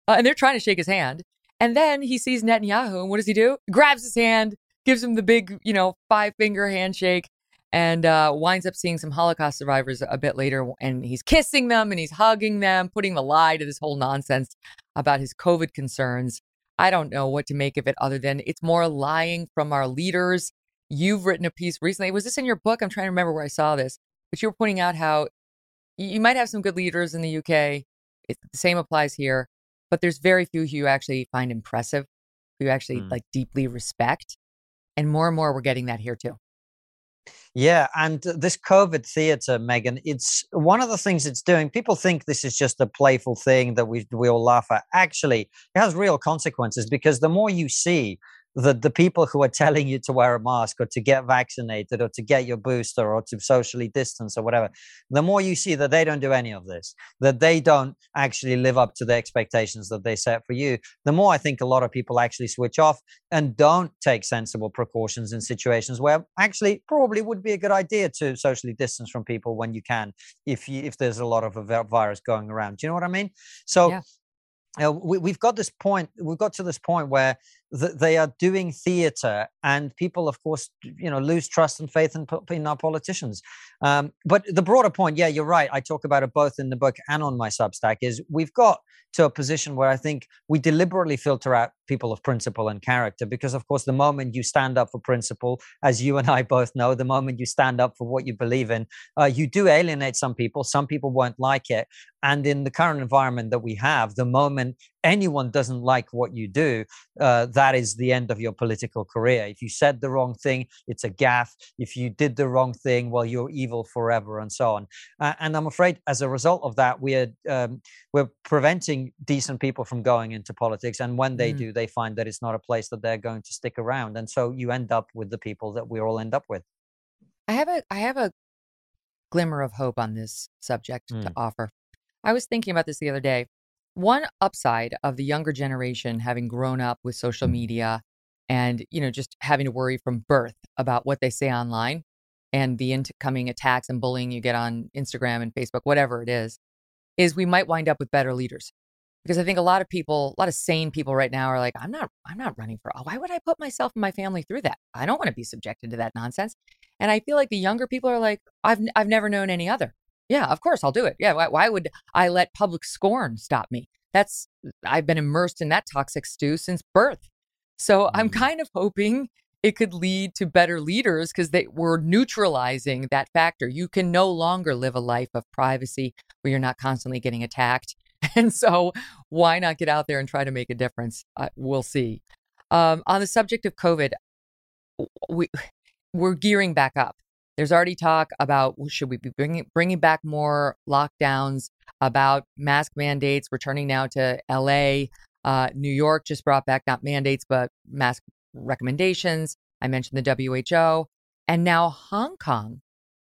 uh, and they're trying to shake his hand. And then he sees Netanyahu, and what does he do? Grabs his hand, gives him the big, you know, five finger handshake, and uh, winds up seeing some Holocaust survivors a bit later. And he's kissing them and he's hugging them, putting the lie to this whole nonsense about his COVID concerns. I don't know what to make of it other than it's more lying from our leaders. You've written a piece recently. Was this in your book? I'm trying to remember where I saw this, but you were pointing out how you might have some good leaders in the UK. It, the same applies here, but there's very few who you actually find impressive, who you actually mm. like deeply respect. And more and more, we're getting that here too. Yeah, and this COVID theater, Megyn, it's one of the things it's doing. People think this is just a playful thing that we we all laugh at. Actually, it has real consequences because the more you see the, the people who are telling you to wear a mask or to get vaccinated or to get your booster or to socially distance or whatever, the more you see that they don't do any of this, that they don't actually live up to the expectations that they set for you, the more I think a lot of people actually switch off and don't take sensible precautions in situations where actually probably would be a good idea to socially distance from people when you can, if you, if there's a lot of a virus going around. Do you know what I mean? So yeah. Uh, we, have got this point we've got to this point where th- they are doing theater and people of course you know lose trust and faith in, in our politicians. Um, but the broader point yeah you're right. I talk about it both in the book and on my substack is we've got to a position where i think we deliberately filter out people of principle and character because of course the moment you stand up for principle as you and i both know the moment you stand up for what you believe in uh, you do alienate some people. Some people won't like it. And in the current environment that we have the moment anyone doesn't like what you do, uh, that is the end of your political career. If you said the wrong thing, it's a gaffe. If you did the wrong thing, well, you're evil forever, and so on. Uh, and I'm afraid, as a result of that, we're um, we're preventing decent people from going into politics. And when they mm. do, they find that it's not a place that they're going to stick around, and so you end up with the people that we all end up with. I have a I have a glimmer of hope on this subject mm. to offer. I was thinking about this the other day. One upside of the younger generation having grown up with social media and, you know, just having to worry from birth about what they say online and the incoming attacks and bullying you get on Instagram and Facebook, whatever it is, is we might wind up with better leaders. Because I think a lot of people, a lot of sane people right now are like, I'm not, I'm not running for, why would I put myself and my family through that? I don't want to be subjected to that nonsense. And I feel like the younger people are like, I've, I've never known any other. Yeah, of course I'll do it. Yeah, why, why would I let public scorn stop me? That's I've been immersed in that toxic stew since birth. So mm. I'm kind of hoping it could lead to better leaders because they were neutralizing that factor. You can no longer live a life of privacy where you're not constantly getting attacked. And so, why not get out there and try to make a difference? Uh, we'll see. Um, on the subject of COVID, we we're gearing back up. There's already talk about should we be bringing bringing back more lockdowns, about mask mandates returning now to L.A. Uh, New York just brought back not mandates but mask recommendations. I mentioned the WHO, and now Hong Kong.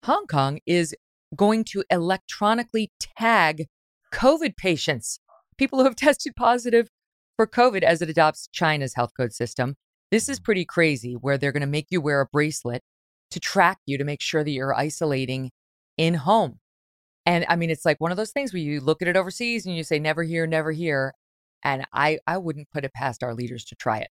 Hong Kong is going to electronically tag COVID patients, people who have tested positive for COVID as it adopts China's health code system. This is pretty crazy, where they're going to make you wear a bracelet to track you to make sure that you're isolating in home. And I mean, it's like one of those things where you look at it overseas and you say, never here, never here. And I, I wouldn't put it past our leaders to try it.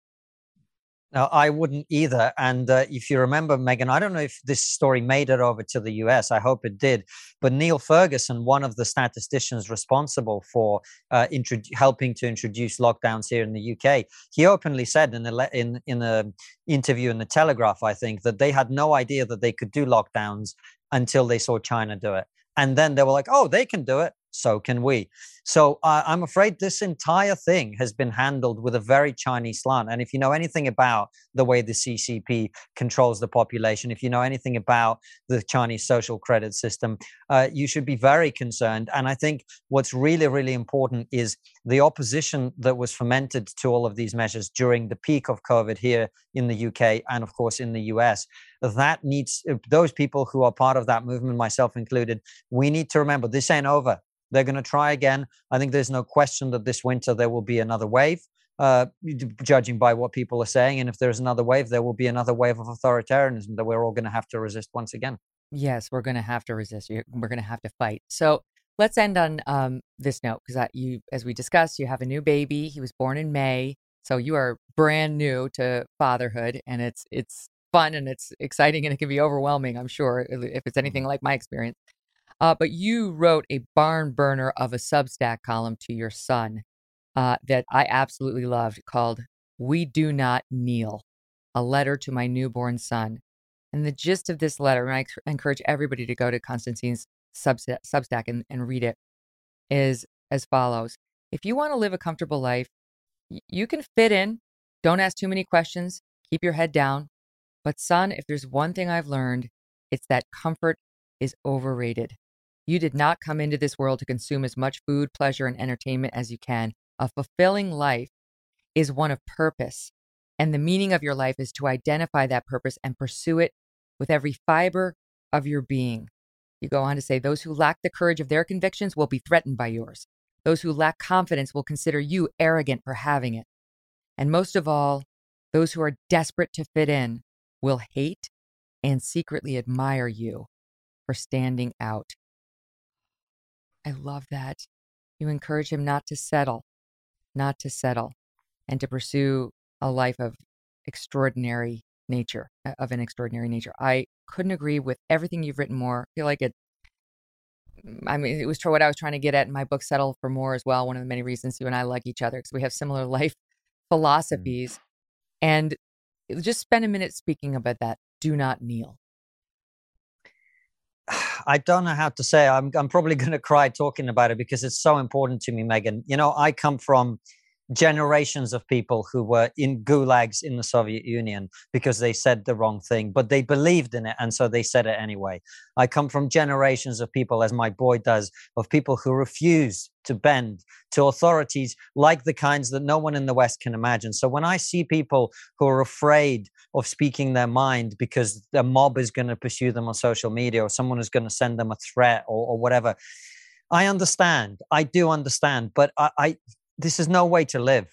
No, I wouldn't either. And uh, if you remember, Megyn, I don't know if this story made it over to the US. I hope it did. But Neil Ferguson, one of the statisticians responsible for uh, helping to introduce lockdowns here in the UK, he openly said in a in in interview in the Telegraph, I think, that they had no idea that they could do lockdowns until they saw China do it. And then they were like, "Oh, they can do it so can we. So uh, I'm afraid this entire thing has been handled with a very Chinese slant. And if you know anything about the way the CCP controls the population, if you know anything about the Chinese social credit system, uh, you should be very concerned. And I think what's really, really important is the opposition that was fomented to all of these measures during the peak of COVID here in the UK and, of course, in the US. That needs those people who are part of that movement, myself included, we need to remember this ain't over they're going to try again. I think there's no question that this winter there will be another wave, uh, judging by what people are saying. And if there's another wave, there will be another wave of authoritarianism that we're all going to have to resist once again. Yes, we're going to have to resist. We're going to have to fight. So let's end on um, this note because you, as we discussed, you have a new baby. He was born in May, so you are brand new to fatherhood, and it's it's fun and it's exciting and it can be overwhelming. I'm sure if it's anything like my experience. Uh, but you wrote a barn burner of a Substack column to your son uh, that I absolutely loved called "We Do Not Kneel." A letter to my newborn son. And the gist of this letter, and I encourage everybody to go to Konstantin's Substack and, and read it, is as follows If you want to live a comfortable life, you can fit in. Don't ask too many questions. Keep your head down. But, son, if there's one thing I've learned, it's that comfort is overrated. You did not come into this world to consume as much food, pleasure, and entertainment as you can. A fulfilling life is one of purpose. And the meaning of your life is to identify that purpose and pursue it with every fiber of your being. You go on to say, those who lack the courage of their convictions will be threatened by yours. Those who lack confidence will consider you arrogant for having it. And most of all, those who are desperate to fit in will hate and secretly admire you for standing out. I love that. You encourage him not to settle, not to settle, and to pursue a life of extraordinary nature, uh, of an extraordinary nature. I couldn't agree with everything you've written more. I feel like it, mm, I mean, it was what I was trying to get at in my book, Settle for More, as well. One of the many reasons you and I like each other because we have similar life mm. philosophies. And just spend a minute speaking about that. Do not kneel. I don't know how to say. I'm I'm probably going to cry talking about it because it's so important to me, Megan. You know, I come from generations of people who were in gulags in the Soviet Union because they said the wrong thing, but they believed in it. And so they said it anyway. I come from generations of people, as my boy does, of people who refuse to bend to authorities like the kinds that no one in the West can imagine. So when I see people who are afraid of speaking their mind because the mob is going to pursue them on social media or someone is going to send them a threat or, or whatever, I understand. I do understand, but I, I this is no way to live.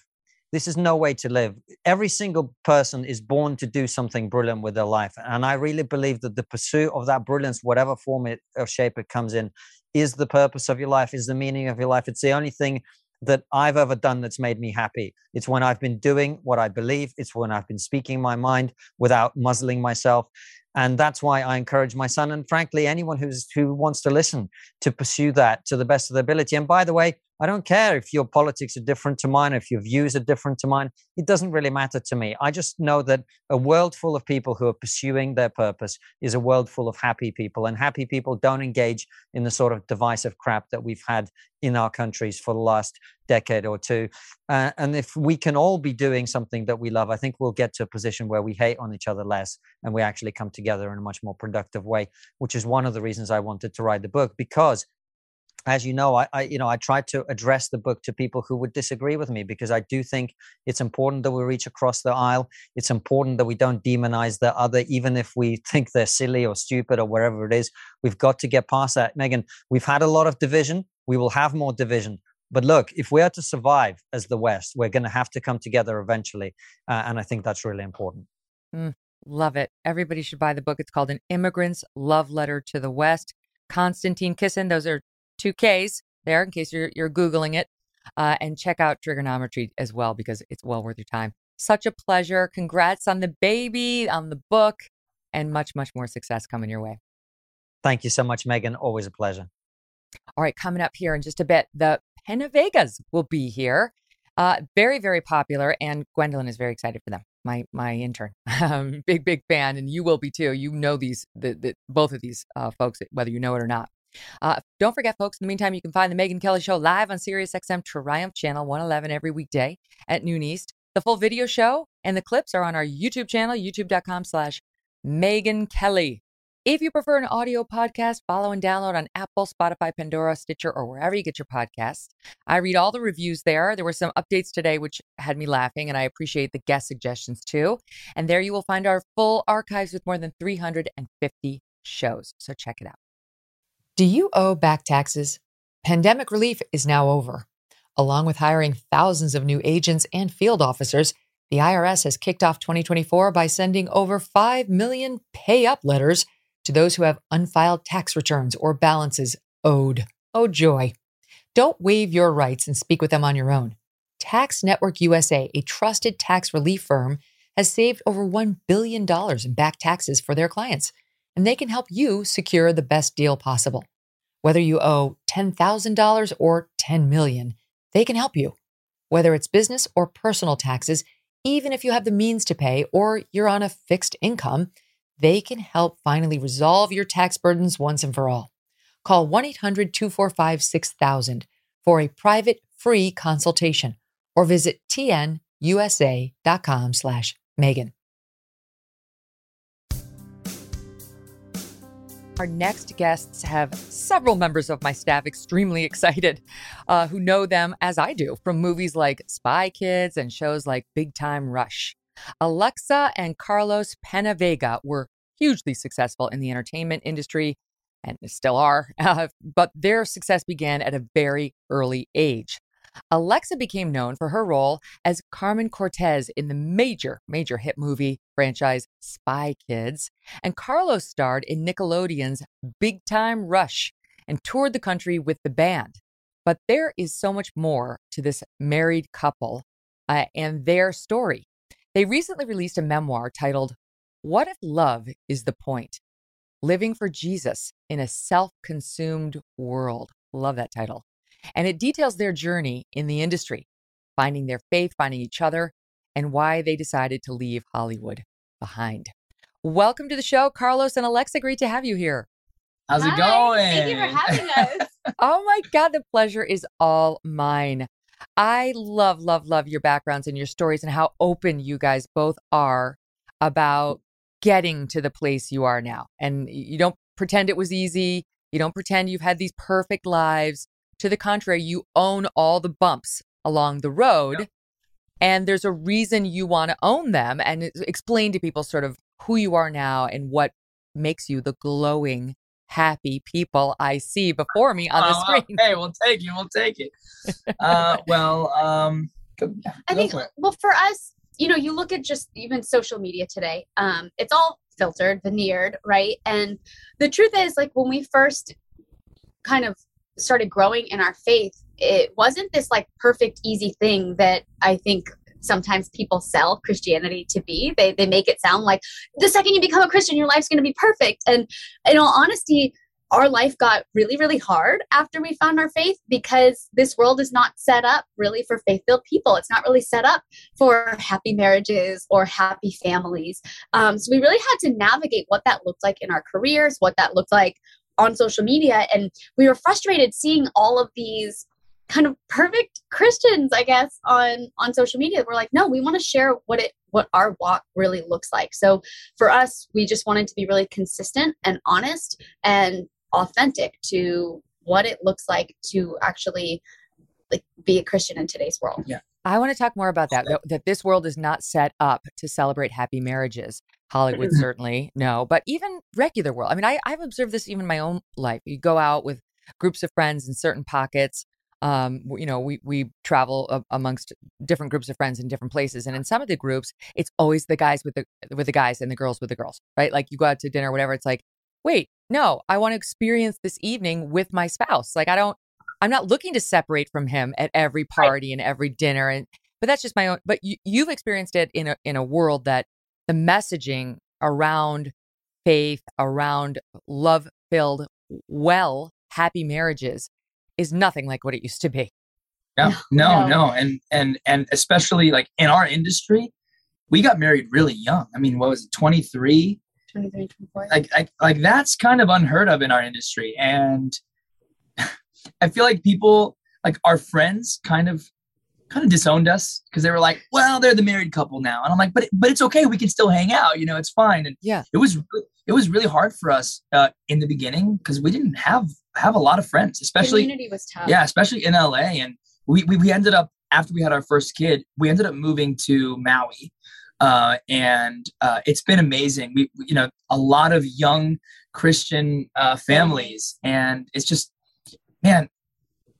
This is no way to live. Every single person is born to do something brilliant with their life. And I really believe that the pursuit of that brilliance, whatever form it, or shape it comes in, is the purpose of your life, is the meaning of your life. It's the only thing that I've ever done that's made me happy. It's when I've been doing what I believe. It's when I've been speaking my mind without muzzling myself. And that's why I encourage my son and frankly anyone who's who wants to listen to pursue that to the best of their ability. And by the way, I don't care if your politics are different to mine, if your views are different to mine. It doesn't really matter to me. I just know that a world full of people who are pursuing their purpose is a world full of happy people. And happy people don't engage in the sort of divisive crap that we've had in our countries for the last decade or two. Uh, and if we can all be doing something that we love, I think we'll get to a position where we hate on each other less and we actually come together in a much more productive way, which is one of the reasons I wanted to write the book because as you know, I, I, you know I tried to address the book to people who would disagree with me because I do think it's important that we reach across the aisle. It's important that we don't demonize the other, even if we think they're silly or stupid or wherever it is. We've got to get past that, Megyn. We've had a lot of division. We will have more division. But look, if we are to survive as the West, we're going to have to come together eventually, uh, and I think that's really important. Mm, love it. Everybody should buy the book. It's called An Immigrant's Love Letter to the West. Konstantin Kisin. Those are two Ks there in case you're, you're Googling it. Uh, and check out Triggernometry as well because it's well worth your time. Such a pleasure. Congrats on the baby, on the book, and much, much more success coming your way. Thank you so much, Megyn. Always a pleasure. All right, coming up here in just a bit, the Vegas will be here. Uh, very, very popular, and Gwendolyn is very excited for them. My my intern, um, big big fan, and you will be too. You know these the, the both of these uh, folks, whether you know it or not. Uh, don't forget, folks, in the meantime, you can find The Megyn Kelly Show live on SiriusXM Triumph Channel 111 every weekday at noon East. The full video show and the clips are on our YouTube channel, youtube.com slash Megyn Kelly. If you prefer an audio podcast, follow and download on Apple, Spotify, Pandora, Stitcher, or wherever you get your podcasts. I read all the reviews there. There were some updates today which had me laughing, and I appreciate the guest suggestions too. And there you will find our full archives with more than 350 shows. So check it out. Do you owe back taxes? Pandemic relief is now over. Along with hiring thousands of new agents and field officers, the IRS has kicked off 2024 by sending over 5 million pay up letters to those who have unfiled tax returns or balances owed. Oh, joy. Don't waive your rights and speak with them on your own. Tax Network USA, a trusted tax relief firm, has saved over $1 billion in back taxes for their clients, and they can help you secure the best deal possible. Whether you owe $10,000 or 10 million, they can help you. Whether it's business or personal taxes, even if you have the means to pay or you're on a fixed income, they can help finally resolve your tax burdens once and for all. Call 1 800 245 6000 for a private free consultation or visit tnusa.com slash Megyn. Our next guests have several members of my staff extremely excited uh, who know them as I do from movies like Spy Kids and shows like Big Time Rush. Alexa and Carlos PenaVega were hugely successful in the entertainment industry and still are, uh, but their success began at a very early age. Alexa became known for her role as Carmen Cortez in the major, major hit movie franchise Spy Kids, and Carlos starred in Nickelodeon's Big Time Rush and toured the country with the band. But there is so much more to this married couple uh, and their story. They recently released a memoir titled, What If Love is the Point? Living for Jesus in a Self Consumed World. Love that title. And it details their journey in the industry, finding their faith, finding each other, and why they decided to leave Hollywood behind. Welcome to the show, Carlos and Alexa. Great to have you here. How's it going? Thank you for having us. oh my God, the pleasure is all mine. I love, love, love your backgrounds and your stories and how open you guys both are about getting to the place you are now. And you don't pretend it was easy. You don't pretend you've had these perfect lives. To the contrary, you own all the bumps along the road. Yep. And there's a reason you want to own them and explain to people sort of who you are now and what makes you the glowing, happy people I see before me on the oh, screen. Hey, we'll take it. We'll take it. Uh, well, um, I think, well, for us, you know, you look at just even social media today, um, it's all filtered, veneered, right? And the truth is, like, when we first kind of started growing in our faith, it wasn't this like perfect, easy thing that I think sometimes people sell Christianity to be. They they make it sound like the second you become a Christian, your life's going to be perfect. And in all honesty, our life got really, really hard after we found our faith because this world is not set up really for faith filled people. It's not really set up for happy marriages or happy families. Um, so we really had to navigate what that looked like in our careers, what that looked like on social media and we were frustrated seeing all of these kind of perfect christians i guess on on social media. We're like no we want to share what it what our walk really looks like. So for us we just wanted to be really consistent and honest and authentic to what it looks like to actually like be a christian in today's world. Yeah. I want to talk more about that, that this world is not set up to celebrate happy marriages. Hollywood certainly no, but even regular world. I mean, I, I've observed this even in my own life. You go out with groups of friends in certain pockets. Um, you know, we we travel a, amongst different groups of friends in different places, and in some of the groups, it's always the guys with the with the guys and the girls with the girls, right? Like you go out to dinner, or whatever. It's like, wait, no, I want to experience this evening with my spouse. Like I don't, I'm not looking to separate from him at every party and every dinner, and but that's just my own. But you, you've experienced it in a in a world that the messaging around faith, around love filled, well, happy marriages is nothing like what it used to be. Yeah, no, no, no. And, and, and especially like in our industry, we got married really young. I mean, what was it, 23? 23, 24. Like, like, like that's kind of unheard of in our industry. And I feel like people, like our friends kind of kind of disowned us because they were like, "Well, they're the married couple now," and I'm like, "But but it's okay. We can still hang out. You know, it's fine." And yeah, it was it was really hard for us uh, in the beginning because we didn't have have a lot of friends, especially community was tough. Yeah, especially in LA, and we we, we ended up after we had our first kid, we ended up moving to Maui. Uh, and uh, it's been amazing. We, you know, a lot of young Christian uh, families, and it's just, man,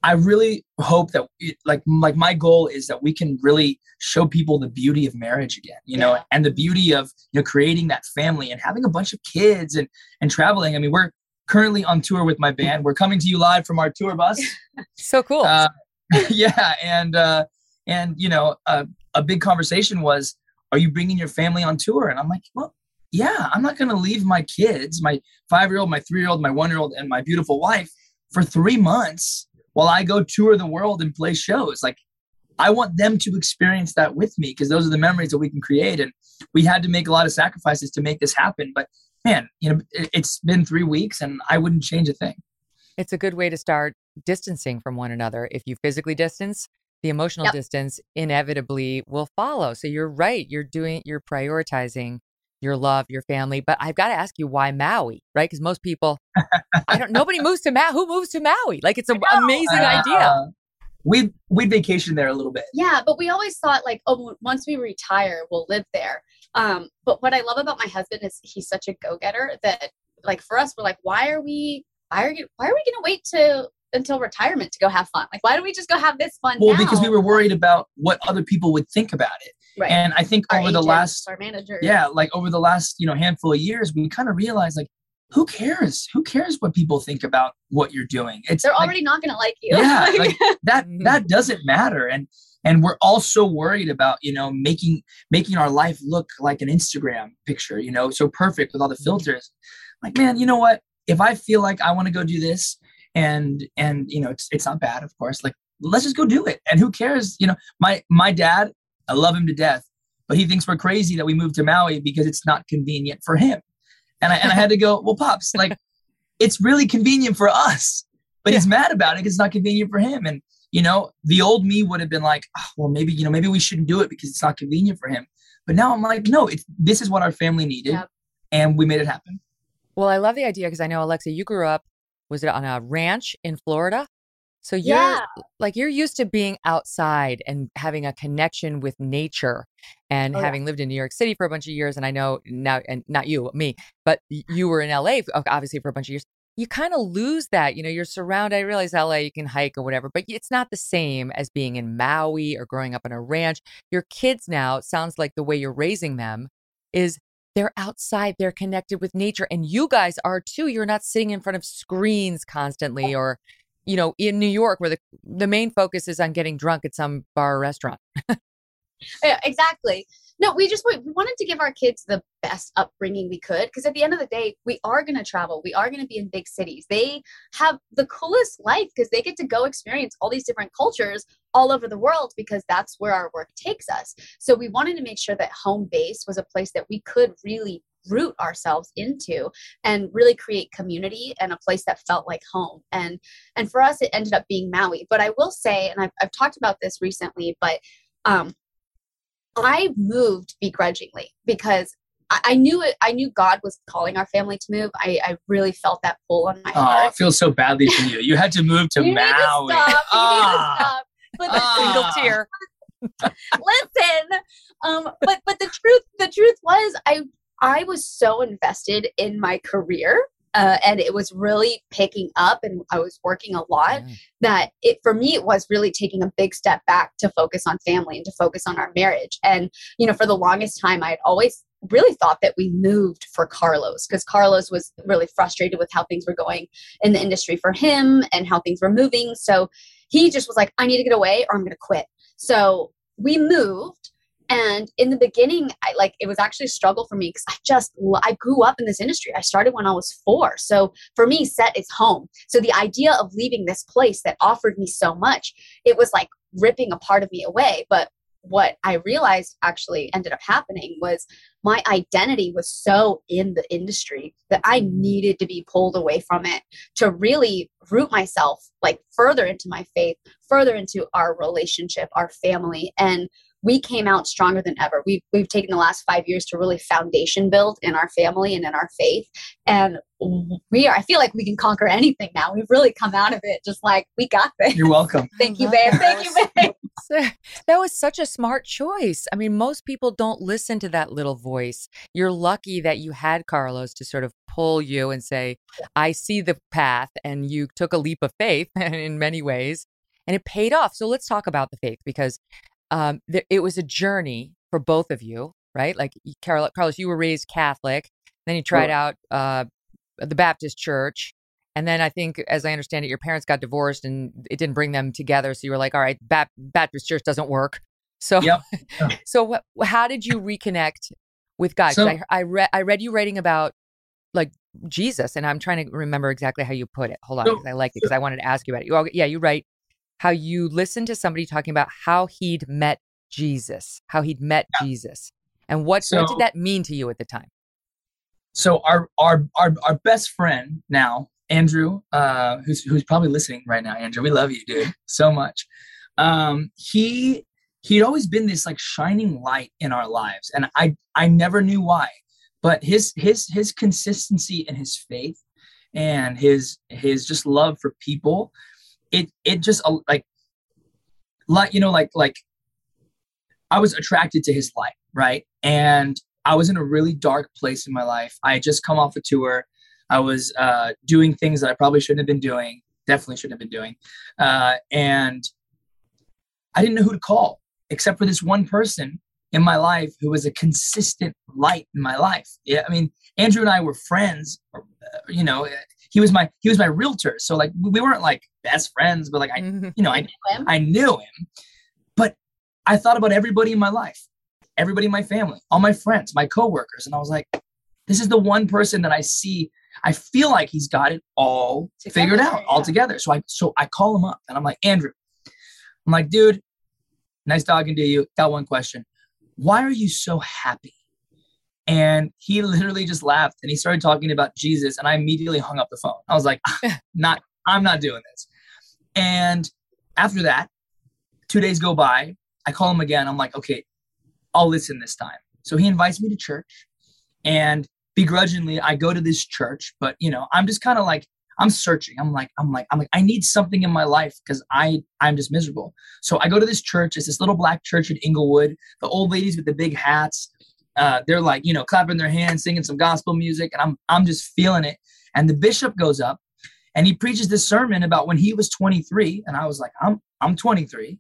I really hope that it, like like my goal is that we can really show people the beauty of marriage again, you know, and the beauty of you know creating that family and having a bunch of kids and and traveling. I mean, we're currently on tour with my band. We're coming to you live from our tour bus. so cool. Uh, yeah, and uh, and you know, uh, a big conversation was, "Are you bringing your family on tour?" And I'm like, "Well, yeah. I'm not going to leave my kids, my five year old, my three year old, my one year old, and my beautiful wife for three months while I go tour the world and play shows. Like, I want them to experience that with me because those are the memories that we can create. And we had to make a lot of sacrifices to make this happen. But man, you know, it's been three weeks and I wouldn't change a thing. It's a good way to start distancing from one another. If you physically distance, the emotional yep. distance inevitably will follow. So you're right. You're doing, you're prioritizing your love, your family. But I've got to ask you why Maui, right? Because most people, I don't, nobody moves to Maui. Who moves to Maui? Like it's an amazing uh, idea. We we vacation there a little bit. Yeah, but we always thought like, oh, once we retire, we'll live there. Um, but what I love about my husband is he's such a go getter that like for us, we're like, why are we why are you why are we gonna wait to until retirement to go have fun? Like, why don't we just go have this fun? Well, now? because we were worried about what other people would think about it. Right. And I think our over agents, the last our manager. Yeah, like over the last, you know, handful of years, we kind of realized like who cares? Who cares what people think about what you're doing? It's they're like, already not gonna like you. Yeah, like, that mm-hmm. that doesn't matter. And and we're all so worried about, you know, making making our life look like an Instagram picture, you know, so perfect with all the mm-hmm. filters. Like, man, you know what? If I feel like I want to go do this and and you know, it's it's not bad, of course. Like let's just go do it. And who cares? You know, my my dad I love him to death, but he thinks we're crazy that we moved to Maui because it's not convenient for him. And I, and I had to go, well, pops, like it's really convenient for us, but yeah. he's mad about it because it's not convenient for him. And you know, the old me would have been like, oh, well, maybe you know, maybe we shouldn't do it because it's not convenient for him. But now I'm like, no, it's this is what our family needed, yep. and we made it happen. Well, I love the idea because I know Alexa, you grew up was it on a ranch in Florida? So you're yeah. like you're used to being outside and having a connection with nature and oh, having yeah. lived in New York City for a bunch of years and I know now and not you, me, but you were in LA obviously for a bunch of years. You kind of lose that, you know, you're surrounded. I realize LA you can hike or whatever, but it's not the same as being in Maui or growing up on a ranch. Your kids now, sounds like the way you're raising them is they're outside, they're connected with nature and you guys are too. You're not sitting in front of screens constantly or you know, in New York where the the main focus is on getting drunk at some bar or restaurant. yeah, exactly. No, we just we wanted to give our kids the best upbringing we could because at the end of the day, we are going to travel. We are going to be in big cities. They have the coolest life because they get to go experience all these different cultures all over the world because that's where our work takes us. So we wanted to make sure that home base was a place that we could really root ourselves into and really create community and a place that felt like home and and for us it ended up being maui but i will say and i've, I've talked about this recently but um i moved begrudgingly because I knew it. I knew God was calling our family to move. I, I really felt that pull on my oh, heart. I feel so badly for you. You had to move to you Maui. Need to stop. Ah. to stop. But the ah. single tear. Listen, um, but but the truth the truth was I I was so invested in my career uh, and it was really picking up and I was working a lot that it for me it was really taking a big step back to focus on family and to focus on our marriage. And you know for the longest time I had always really thought that we moved for Carlos because Carlos was really frustrated with how things were going in the industry for him and how things were moving. So he just was like I need to get away or I'm going to quit. So we moved and in the beginning i like it was actually a struggle for me because i just i grew up in this industry. I started when i was four. So for me set is home. So the idea of leaving this place that offered me so much it was like ripping a part of me away. But what i realized actually ended up happening was my identity was so in the industry that i mm. needed to be pulled away from it to really root myself like further into my faith further into our relationship our family and we came out stronger than ever. We've, we've taken the last five years to really foundation build in our family and in our faith. And we are, I feel like we can conquer anything now. We've really come out of it just like, we got this. You're welcome. Thank you, babe. Thank you, babe. that was such a smart choice. I mean, most people don't listen to that little voice. You're lucky that you had Carlos to sort of pull you and say, I see the path. And you took a leap of faith in many ways and it paid off. So let's talk about the faith because um, th- it was a journey for both of you, right? Like Carol, Carlos, you were raised Catholic, then you tried out uh, the Baptist church. And then I think, as I understand it, your parents got divorced and it didn't bring them together. So you were like, all right, Baptist church doesn't work. So, yep. so wh- how did you reconnect with God? So, I, I read, I read you writing about like Jesus, and I'm trying to remember exactly how you put it. Hold on, so, I like it because I wanted to ask you about it. You, yeah, you write how you listened to somebody talking about how he'd met Jesus, how he'd met yeah. Jesus, and what so, what did that mean to you at the time? So our our our, our best friend now, Andrew, uh, who's who's probably listening right now. Andrew, we love you, dude, so much. Um, he he'd always been this like shining light in our lives, and I I never knew why but his his his consistency and his faith and his his just love for people it it just uh, like like you know like like i was attracted to his light right and i was in a really dark place in my life i had just come off a tour i was uh, doing things that i probably shouldn't have been doing definitely shouldn't have been doing uh, and i didn't know who to call except for this one person in my life who was a consistent light in my life. Yeah, I mean, Andrew and I were friends. Uh, you know, he was my he was my realtor, so like we weren't like best friends, but like I, mm-hmm. you know, I I knew him. But I thought about everybody in my life, everybody in my family, all my friends, my coworkers, and I was like, this is the one person that I see. I feel like he's got it all together, figured out, yeah. all together. So I so I call him up and I'm like, Andrew, I'm like, dude, nice talking to you. Got one question why are you so happy? And he literally just laughed and he started talking about Jesus. And I immediately hung up the phone. I was like, not, I'm not doing this. And after that, two days go by. I call him again. I'm like, okay, I'll listen this time. So he invites me to church and begrudgingly I go to this church, but you know, I'm just kind of like I'm searching. I'm like, I'm like, I'm like, I need something in my life because I I'm just miserable. So I go to this church. It's this little black church in Inglewood. The old ladies with the big hats, uh, they're like, you know, clapping their hands, singing some gospel music, and I'm I'm just feeling it. And the bishop goes up and he preaches this sermon about when he was 23, and I was like, I'm I'm 23.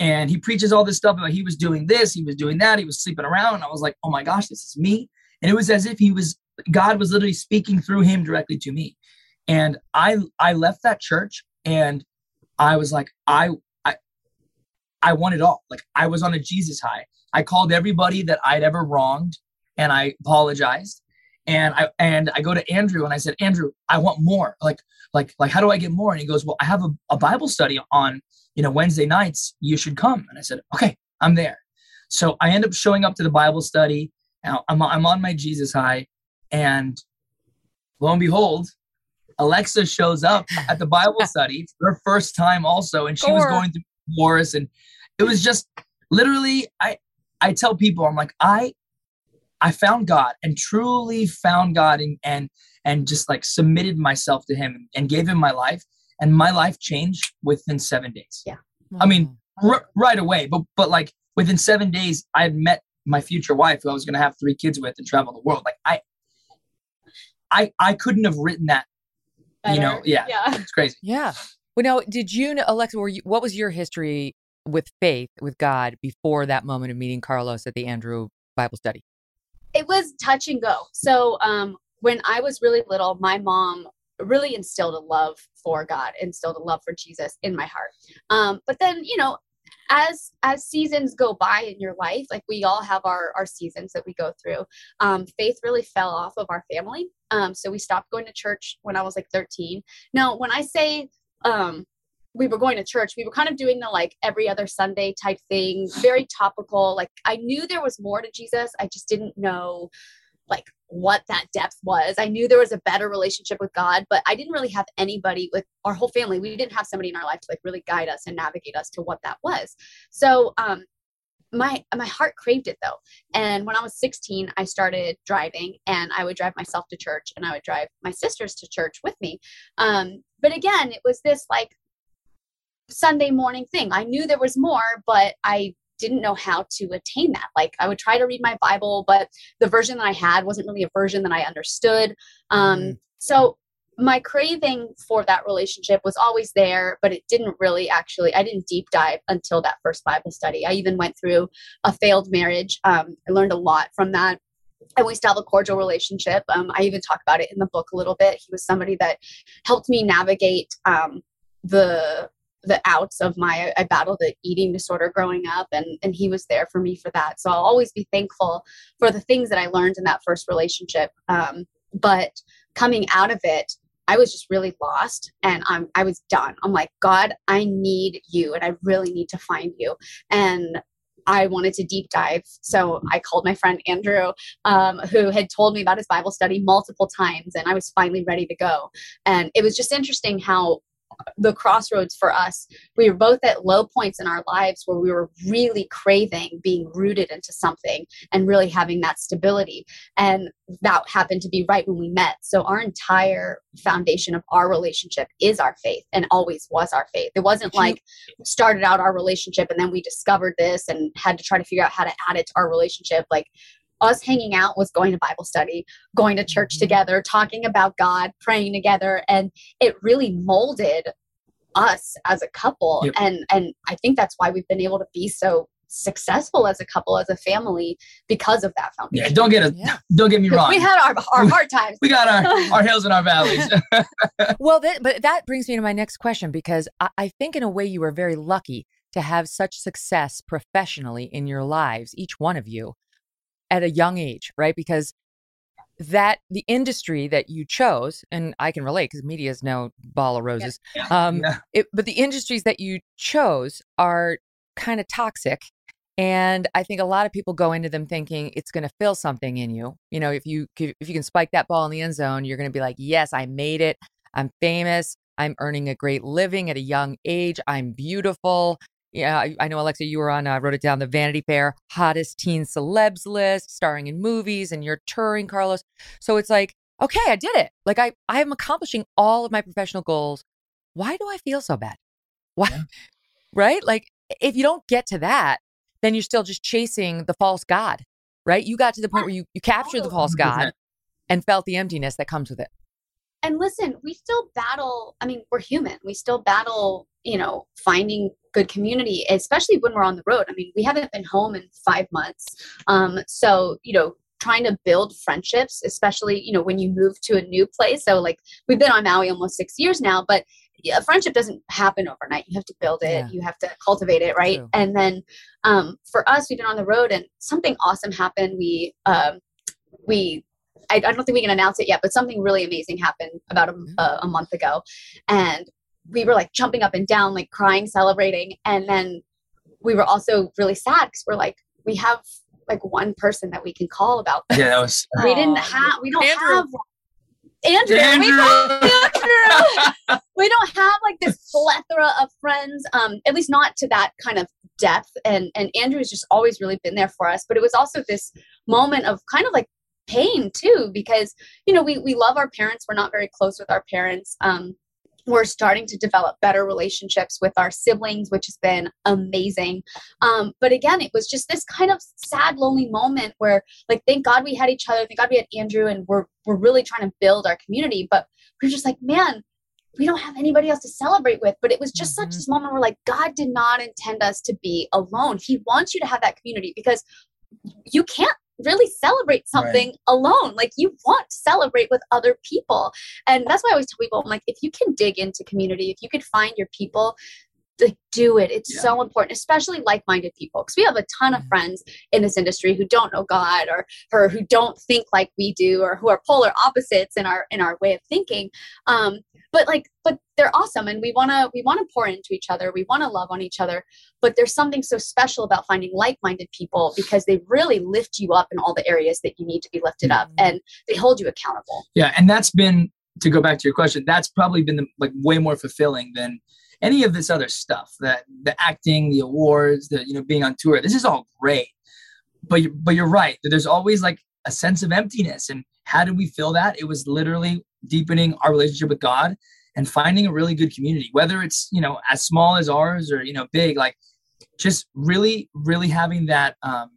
And he preaches all this stuff about he was doing this, he was doing that, he was sleeping around. And I was like, oh my gosh, this is me. And it was as if he was God was literally speaking through him directly to me. And I I left that church and I was like, I I I want it all. Like I was on a Jesus high. I called everybody that I'd ever wronged and I apologized. And I and I go to Andrew and I said, Andrew, I want more. Like, like, like, how do I get more? And he goes, Well, I have a, a Bible study on, you know, Wednesday nights. You should come. And I said, Okay, I'm there. So I end up showing up to the Bible study. I'm, I'm on my Jesus high. And lo and behold, Alexa shows up at the Bible study for her first time also, and she was going through divorce, and it was just literally I I tell people I'm like I I found God and truly found God and and and just like submitted myself to Him and gave Him my life, and my life changed within seven days. Yeah, I mean r- right away, but but like within seven days, I had met my future wife who I was going to have three kids with and travel the world. Like I I I couldn't have written that better. You know, yeah, yeah, it's crazy. Yeah. Well, now, did you know, Alexa? Were you? What was your history with faith with God before that moment of meeting Carlos at the Andrew Bible study? It was touch and go. So, um, when I was really little, my mom really instilled a love for God, instilled a love for Jesus in my heart. Um, but then, you know, as as seasons go by in your life like we all have our our seasons that we go through um, faith really fell off of our family um, so we stopped going to church when i was like 13 now when i say um, we were going to church we were kind of doing the like every other sunday type thing very topical like i knew there was more to jesus i just didn't know like what that depth was. I knew there was a better relationship with God, but I didn't really have anybody with our whole family. We didn't have somebody in our life to like really guide us and navigate us to what that was. So um my my heart craved it though. And when I was 16, I started driving and I would drive myself to church and I would drive my sisters to church with me. Um but again, it was this like Sunday morning thing. I knew there was more, but I didn't know how to attain that. Like I would try to read my Bible, but the version that I had wasn't really a version that I understood. Um, mm-hmm. So my craving for that relationship was always there, but it didn't really actually, I didn't deep dive until that first Bible study. I even went through a failed marriage. Um, I learned a lot from that. and we still have a cordial relationship. Um, I even talk about it in the book a little bit. He was somebody that helped me navigate um, the the outs of my I battled an eating disorder growing up and and he was there for me for that. So I'll always be thankful for the things that I learned in that first relationship. Um, but coming out of it, I was just really lost and I'm I was done. I'm like, God, I need you and I really need to find you. And I wanted to deep dive. So I called my friend Andrew, um, who had told me about his Bible study multiple times, and I was finally ready to go. And it was just interesting how the crossroads for us. We were both at low points in our lives where we were really craving being rooted into something and really having that stability. And that happened to be right when we met. So our entire foundation of our relationship is our faith and always was our faith. It wasn't like started out our relationship and then we discovered this and had to try to figure out how to add it to our relationship. Like us hanging out was going to Bible study, going to church mm-hmm. together, talking about God, praying together. And it really molded us as a couple. Yep. And and I think that's why we've been able to be so successful as a couple, as a family, because of that foundation. Yeah, don't get it. Yeah. Don't get me wrong. We had our, our hard times. we got our, our hills and our valleys. well, that, but that brings me to my next question because I, I think in a way you were very lucky to have such success professionally in your lives, each one of you at a young age, right? Because that the industry that you chose, and I can relate because media is no ball of roses. Yeah. Um, yeah. It, but the industries that you chose are kind of toxic. And I think a lot of people go into them thinking it's going to fill something in you. You know, if you if you can spike that ball in the end zone, you're going to be like, "Yes, I made it. I'm famous. I'm earning a great living at a young age. I'm beautiful yeah, I, I know Alexa, you were on, I uh, wrote it down, the Vanity Fair hottest teen celebs list, starring in movies, and you're touring, Carlos. So it's like, okay, I did it. Like I, I am accomplishing all of my professional goals. Why do I feel so bad? Why? Yeah. Right? Like if you don't get to that, then you're still just chasing the false God, right? You got to the point where you, you captured the false God and felt the emptiness that comes with it. And listen, we still battle. I mean, we're human. We still battle, you know, finding good community, especially when we're on the road. I mean, we haven't been home in five months. Um, so, you know, trying to build friendships, especially, you know, when you move to a new place. So, like, we've been on Maui almost six years now, but a friendship doesn't happen overnight. You have to build it, yeah. you have to cultivate it, right? True. And then um, for us, we've been on the road and something awesome happened. We, um, we, I, I, don't think we can announce it yet, but something really amazing happened about a, mm-hmm. a, a month ago. And we were like jumping up and down, like crying, celebrating. And then we were also really sad because we're like, we have like one person that we can call about this. Yeah, that was. We didn't have. We don't Andrew. have. Andrew, Andrew. We, Andrew. we don't have like this plethora of friends, um, at least not to that kind of depth. And and Andrew has just always really been there for us. But it was also this moment of kind of like pain too, because you know we we love our parents. We're not very close with our parents. Um, we're starting to develop better relationships with our siblings, which has been amazing. Um, but again, it was just this kind of sad, lonely moment where, like, thank God we had each other. Thank God we had Andrew, and we're we're really trying to build our community. But we're just like, man, we don't have anybody else to celebrate with. But it was just mm-hmm. such this moment where, like, God did not intend us to be alone. He wants you to have that community because you can't really celebrate something right. alone. Like you want to celebrate with other people. And that's why I always tell people, I'm like, if you can dig into community, if you could find your people, like do it. It's yeah. so important, especially like-minded people, because we have a ton of mm-hmm. friends in this industry who don't know God or or who don't think like we do, or who are polar opposites in our in our way of thinking. Um, but like but they're awesome and we want to we want to pour into each other we want to love on each other but there's something so special about finding like-minded people because they really lift you up in all the areas that you need to be lifted up mm-hmm. and they hold you accountable yeah and that's been to go back to your question that's probably been the, like way more fulfilling than any of this other stuff that the acting the awards the you know being on tour this is all great. But but you're right there's always like a sense of emptiness. And how did we fill that? It was literally deepening our relationship with God and finding a really good community, whether it's, you know, as small as ours or, you know, big, like just really, really having that, um,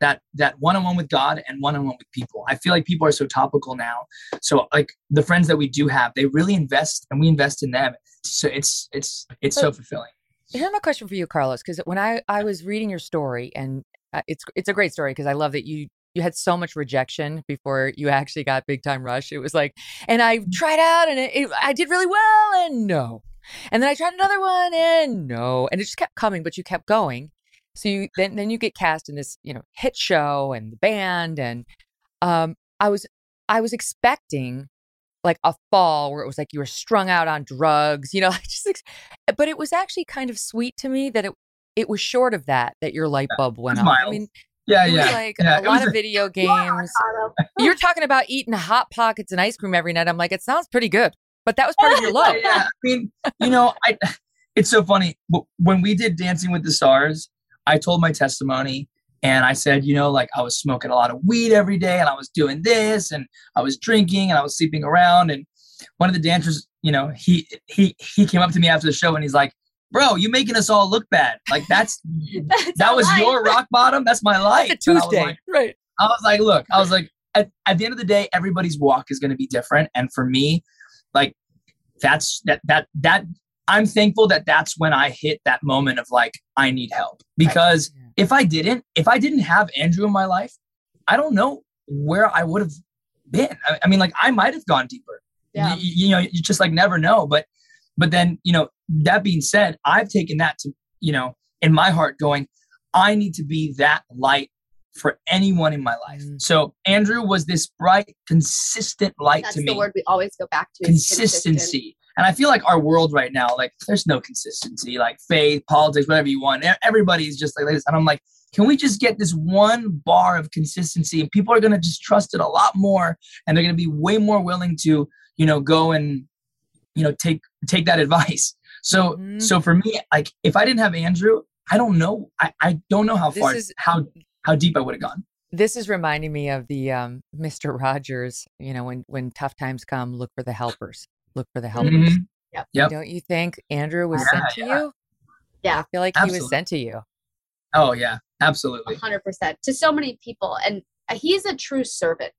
that that one-on-one with god and one-on-one with people. I feel like people are so topical now. So like the friends that we do have they really invest and we invest in them so it's it's it's so, so fulfilling here's my question for you carlos because when i i was reading your story and uh, it's it's a great story because i love that you you had so much rejection before you actually got Big Time Rush. It was like, and I tried out and it, it, I did really well, and no, and then I tried another one, and no, and it just kept coming, but you kept going. So you then then you get cast in this you know hit show and the band, and um, I was I was expecting like a fall where it was like you were strung out on drugs, you know, just eh, but it was actually kind of sweet to me that it it was short of that that your light bulb went off. I mean, yeah, yeah, like yeah. a lot of video games. You're talking about eating hot pockets and ice cream every night. I'm like, it sounds pretty good, but that was part of your love. yeah, I mean, you know, I. It's so funny. When we did Dancing with the Stars, I told my testimony and I said, you know, like I was smoking a lot of weed every day and I was doing this and I was drinking and I was sleeping around. And one of the dancers, you know, he he he came up to me after the show and he's like, bro, you making us all look bad. Like that's, that's that was life. your rock bottom. That's my life. That's Tuesday, I like, right? I was like, look, I was like, at, at the end of the day, everybody's walk is going to be different. And for me, like that's that that that I'm thankful that that's when I hit that moment of like I need help because. If I didn't, if I didn't have Andrew in my life, I don't know where I would have been. I, I mean, like I might have gone deeper. Yeah. You, you know, you just like never know. But but then you know that being said, I've taken that to, you know, in my heart going, I need to be that light for anyone in my life. Mm. So Andrew was this bright, consistent light That's to me. That's the word we always go back to. Consistency. And I feel like our world right now, like there's no consistency, like faith, politics, whatever you want. Everybody's just like this. And I'm like, can we just get this one bar of consistency and people are going to just trust it a lot more and they're going to be way more willing to, you know, go and, you know, take, take that advice. So mm-hmm. so for me, like if I didn't have Andrew, I don't know. I, I don't know how far is, how how deep I would have gone. This is reminding me of the um, Mr. Rogers, you know, when when tough times come, look for the helpers. Look for the helpers. Mm-hmm. Yep. yep. Don't you think Andrew was yeah, sent to yeah. you? Yeah. I feel like Absolutely. he was sent to you. Oh yeah, absolutely. 100% to so many people and he's a true servant.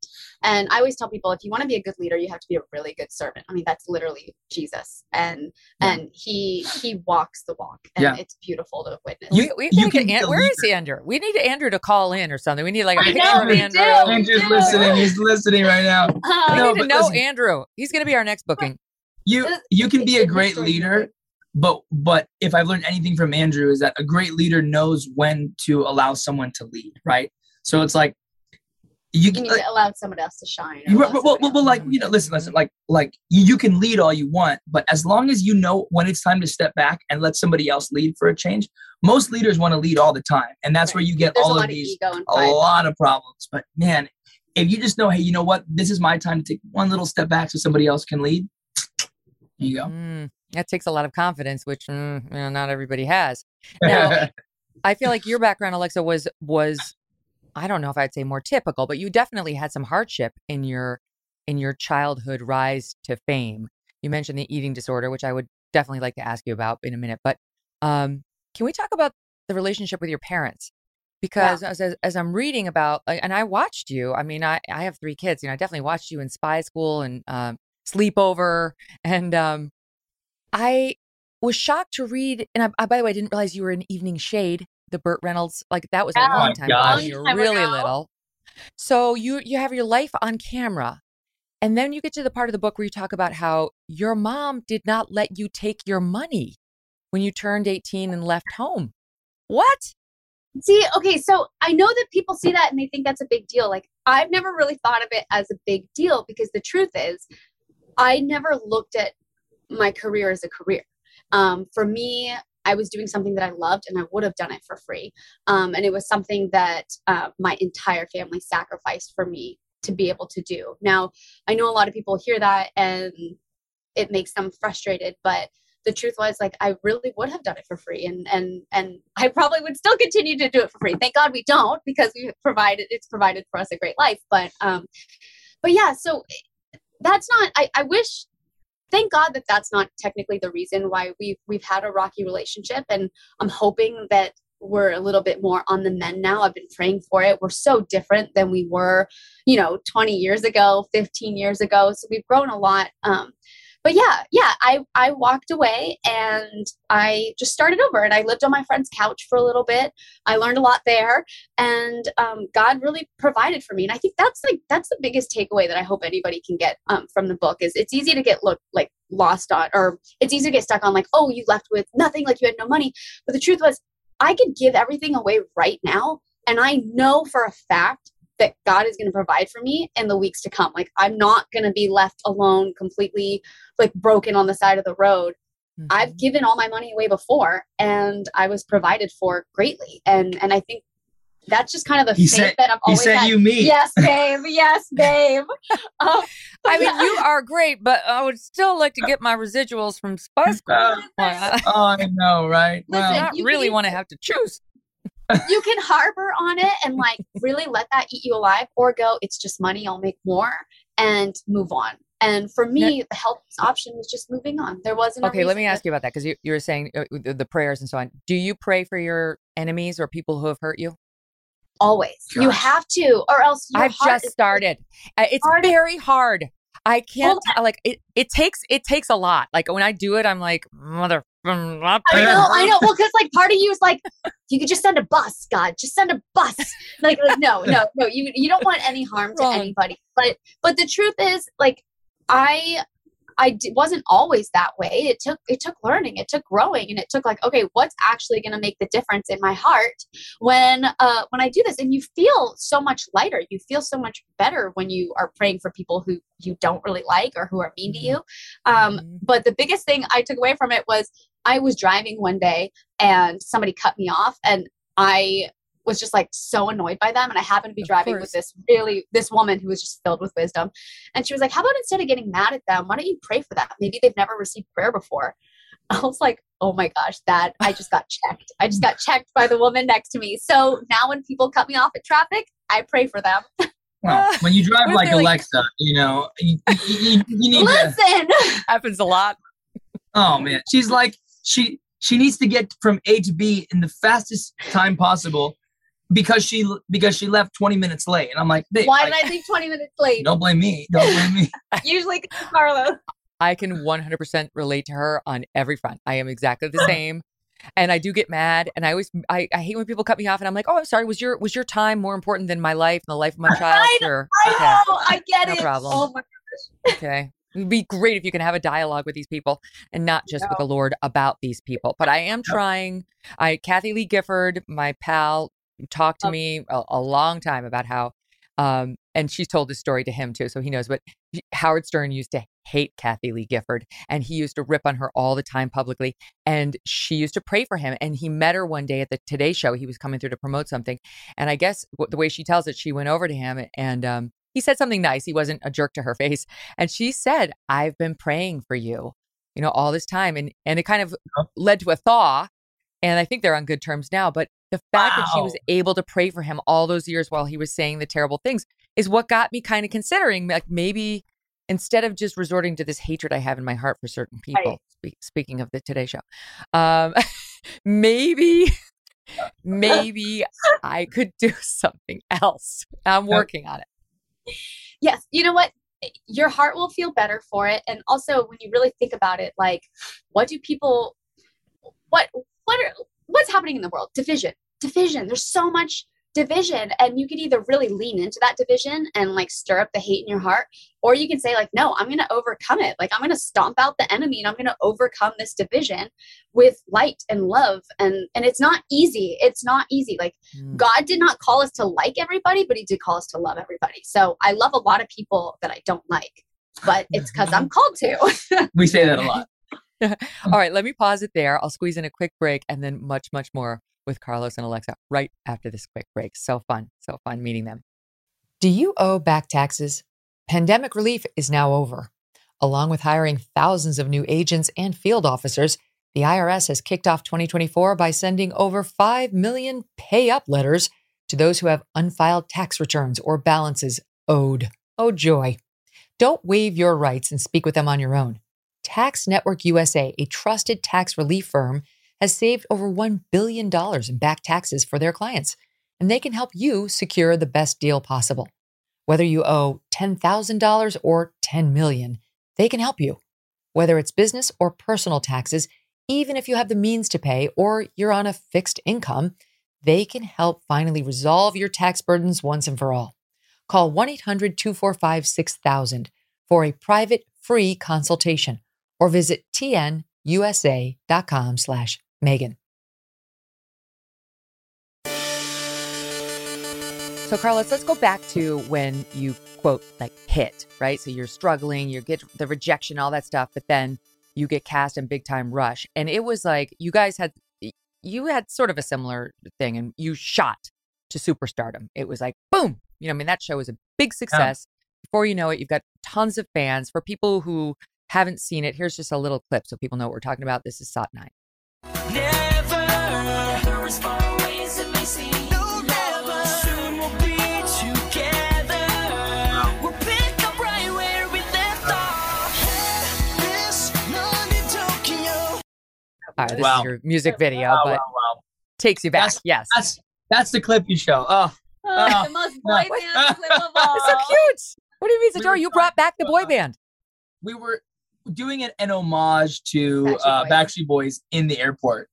And I always tell people if you want to be a good leader, you have to be a really good servant. I mean, that's literally Jesus. And yeah. and he he walks the walk. And yeah. it's beautiful to witness. You, we, you can An- where is Andrew? We need Andrew to call in or something. We need like a picture know, of Andrew. Andrew's listening. He's listening right now. Uh, no, we need to know listen, Andrew. He's gonna be our next booking. You you can be a great leader but but if i've learned anything from andrew is that a great leader knows when to allow someone to lead right so it's like you, you need to allow someone else to shine. Well, well, well, well, like you know, listen, listen, like like you, you can lead all you want, but as long as you know when it's time to step back and let somebody else lead for a change, most leaders want to lead all the time, and that's right. where you get There's all of these a lot of problems. But man, if you just know, hey, you know what, this is my time to take one little step back so somebody else can lead. There you go. Mm, that takes a lot of confidence, which mm, you know, not everybody has. Now, I feel like your background, Alexa, was was I don't know if I'd say more typical, but you definitely had some hardship in your in your childhood rise to fame. You mentioned the eating disorder, which I would definitely like to ask you about in a minute. But um, can we talk about the relationship with your parents? Because yeah. as, as, I'm reading about, and I watched you. I mean, I I have three kids. You know, I definitely watched you in Spy School and um, Sleepover, and um, I was shocked to read. And I, I, by the way, I didn't realize you were in Evening Shade the Burt Reynolds, like that was a oh long time ago. You're really little. So you you have your life on camera. And then you get to the part of the book where you talk about how your mom did not let you take your money when you turned 18 and left home. What? See, okay, so I know that people see that and they think that's a big deal. Like, I've never really thought of it as a big deal because the truth is, I never looked at my career as a career. Um, for me, I was doing something that I loved and I would have done it for free. Um, and it was something that uh, my entire family sacrificed for me to be able to do. Now, I know a lot of people hear that and it makes them frustrated, but the truth was like I really would have done it for free and and and I probably would still continue to do it for free. Thank God we don't because we provided it's provided for us a great life. But um but yeah, so that's not I, I wish thank God that that's not technically the reason why we've we've had a rocky relationship, and I'm hoping that we're a little bit more on the men now. I've been praying for it. We're so different than we were, you know, 20 years ago, 15 years ago. So we've grown a lot. Um, but yeah, yeah, I I walked away and I just started over and I lived on my friend's couch for a little bit. I learned a lot there, and um, God really provided for me. And I think that's like that's the biggest takeaway that I hope anybody can get um, from the book is it's easy to get look like lost on or it's easy to get stuck on like oh you left with nothing like you had no money but the truth was i could give everything away right now and i know for a fact that god is going to provide for me in the weeks to come like i'm not going to be left alone completely like broken on the side of the road mm-hmm. i've given all my money away before and i was provided for greatly and and i think that's just kind of the he said, that I've always he said had. you me. Yes, babe. Yes, babe. Um, I mean, you are great, but I would still like to get my residuals from Spy Kids. oh, I know, right? Listen, well, I really want to have to choose. You can harbor on it and like really let that eat you alive, or go, it's just money, I'll make more, and move on. And for me, now, the healthiest option was just moving on. There wasn't. Okay, let me ask you about that because you, you were saying uh, the prayers and so on. Do you pray for your enemies or people who have hurt you? always. Gosh. You have to, or else I've just started. Uh, it's hard. very hard. I can't like it. It takes it takes a lot. Like when I do it, I'm like mother. I know, I know. Well, because like part of you is like, you could just send a bus, God, just send a bus. Like, like no, no, no. You you don't want any harm to anybody. But but the truth is, like, I I d- wasn't always that way. It took it took learning, it took growing, and it took like, okay, what's actually going to make the difference in my heart when uh, when I do this? And you feel so much lighter. You feel so much better when you are praying for people who you don't really like or who are mean to you. Um, mm-hmm. but the biggest thing I took away from it was I was driving one day and somebody cut me off, and I was just like so annoyed by them and i happened to be of driving course. with this really this woman who was just filled with wisdom and she was like how about instead of getting mad at them why don't you pray for them maybe they've never received prayer before i was like oh my gosh that i just got checked i just got checked by the woman next to me so now when people cut me off at traffic i pray for them well, when you drive like Alexa, you know, you, you, you need Listen. to. Happens a lot. Oh man, she's like she she needs to get from A to B in the fastest time possible because she because she left 20 minutes late. And i'm like why did I, I leave 20 minutes late? don't blame me. Don't blame me. Usually carlos. I can 100% relate to her on every front. I am exactly the same. And i do get mad. And i always I, I hate when people cut me off and i'm like oh i'm sorry. Was your was your time more important than my life and the life of my child? I, sure. I okay. know. I get no it. problem. Oh my gosh. Okay It'd be great if you can have a dialogue with these people and not just with the Lord about these people. But I am trying. I Kathie Lee Gifford, my pal, talked to oh. me a, a, long time about how, um, and she's told this story to him too, so he knows. But Howard Stern used to hate Kathie Lee Gifford, and he used to rip on her all the time publicly. And she used to pray for him. And he met her one day at the Today Show. He was coming through to promote something, and I guess the way she tells it, she went over to him and. Um, he said something nice. He wasn't a jerk to her face. And she said, I've been praying for you, you know, all this time. And and it kind of led to a thaw. And I think they're on good terms now. But the fact wow. that she was able to pray for him all those years while he was saying the terrible things is what got me kind of considering like maybe instead of just resorting to this hatred I have in my heart for certain people, right. spe- speaking of the Today Show, um, maybe, maybe I could do something else. I'm working on it. Yes. You know what? Your heart will feel better for it. And also, when you really think about it, like, what do people, what, what are, what's happening in the world? Division, division. There's so much division and you could either really lean into that division and like stir up the hate in your heart or you can say like no i'm going to overcome it. Like i'm going to stomp out the enemy and i'm going to overcome this division with light and love. And and it's not easy. It's not easy. Like mm. god did not call us to like everybody but he did call us to love everybody. So i love a lot of people that i don't like but it's because i'm called to. We say that a lot. All right let me pause it there. I'll squeeze in a quick break and then much much more with Carlos and Alexa right after this quick break. So fun, so fun meeting them. Do you owe back taxes? Pandemic relief is now over. Along with hiring thousands of new agents and field officers, the IRS has kicked off 2024 by sending over 5 million pay up letters to those who have unfiled tax returns or balances owed. Oh, joy. Don't waive your rights and speak with them on your own. Tax Network USA, a trusted tax relief firm, has saved over $1 billion in back taxes for their clients, and they can help you secure the best deal possible. Whether you owe $10,000 or 10 million, they can help you. Whether it's business or personal taxes, even if you have the means to pay or you're on a fixed income, they can help finally resolve your tax burdens once and for all. Call 1 800 245 6000 for a private free consultation or visit tnusa.com slash Megyn. So, Carlos, let's go back to when you quote like hit, right? So you're struggling, you get the rejection, all that stuff, but then you get cast in Big Time Rush. And it was like you guys had you had sort of a similar thing and you shot to superstardom. It was like boom. You know, I mean that show was a big success. Yeah. Before you know it, you've got tons of fans. For people who haven't seen it, here's just a little clip so people know what we're talking about. This is SOT 9. Never, All right, this wow. is your music video, wow, but wow, takes you back. That's, yes, that's that's the clip you show. Oh, oh the oh. most boy band clip of all. It's so cute. What do you mean, Zadora? We you brought back the boy band. We were doing an, an homage to Backstreet, uh, Boys. Backstreet Boys in the airport.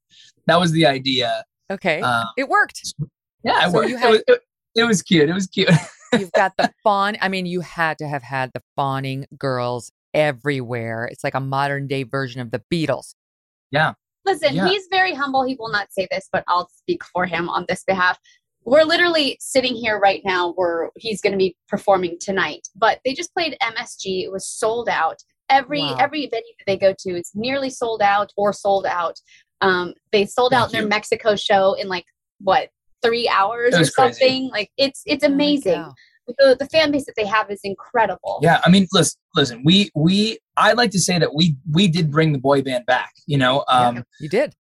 That was the idea. Okay, um, it worked. Yeah, it so worked. Had, it, was, it, it was cute. It was cute. you've got the fawn. I mean, you had to have had the fawning girls everywhere. It's like a modern day version of the Beatles. Yeah. Listen, yeah. he's very humble. He will not say this, but I'll speak for him on this behalf. We're literally sitting here right now where he's going to be performing tonight. But they just played MSG. It was sold out. Every wow. every venue that they go to is nearly sold out or sold out. Um, they sold Thank out you. their Mexico show in like what three hours or something. Crazy. Like it's it's oh amazing. Oh the, the fan base that they have is incredible. Yeah, I mean, listen, listen, we we I'd like to say that we we did bring the boy band back. You know, um, yeah, you did.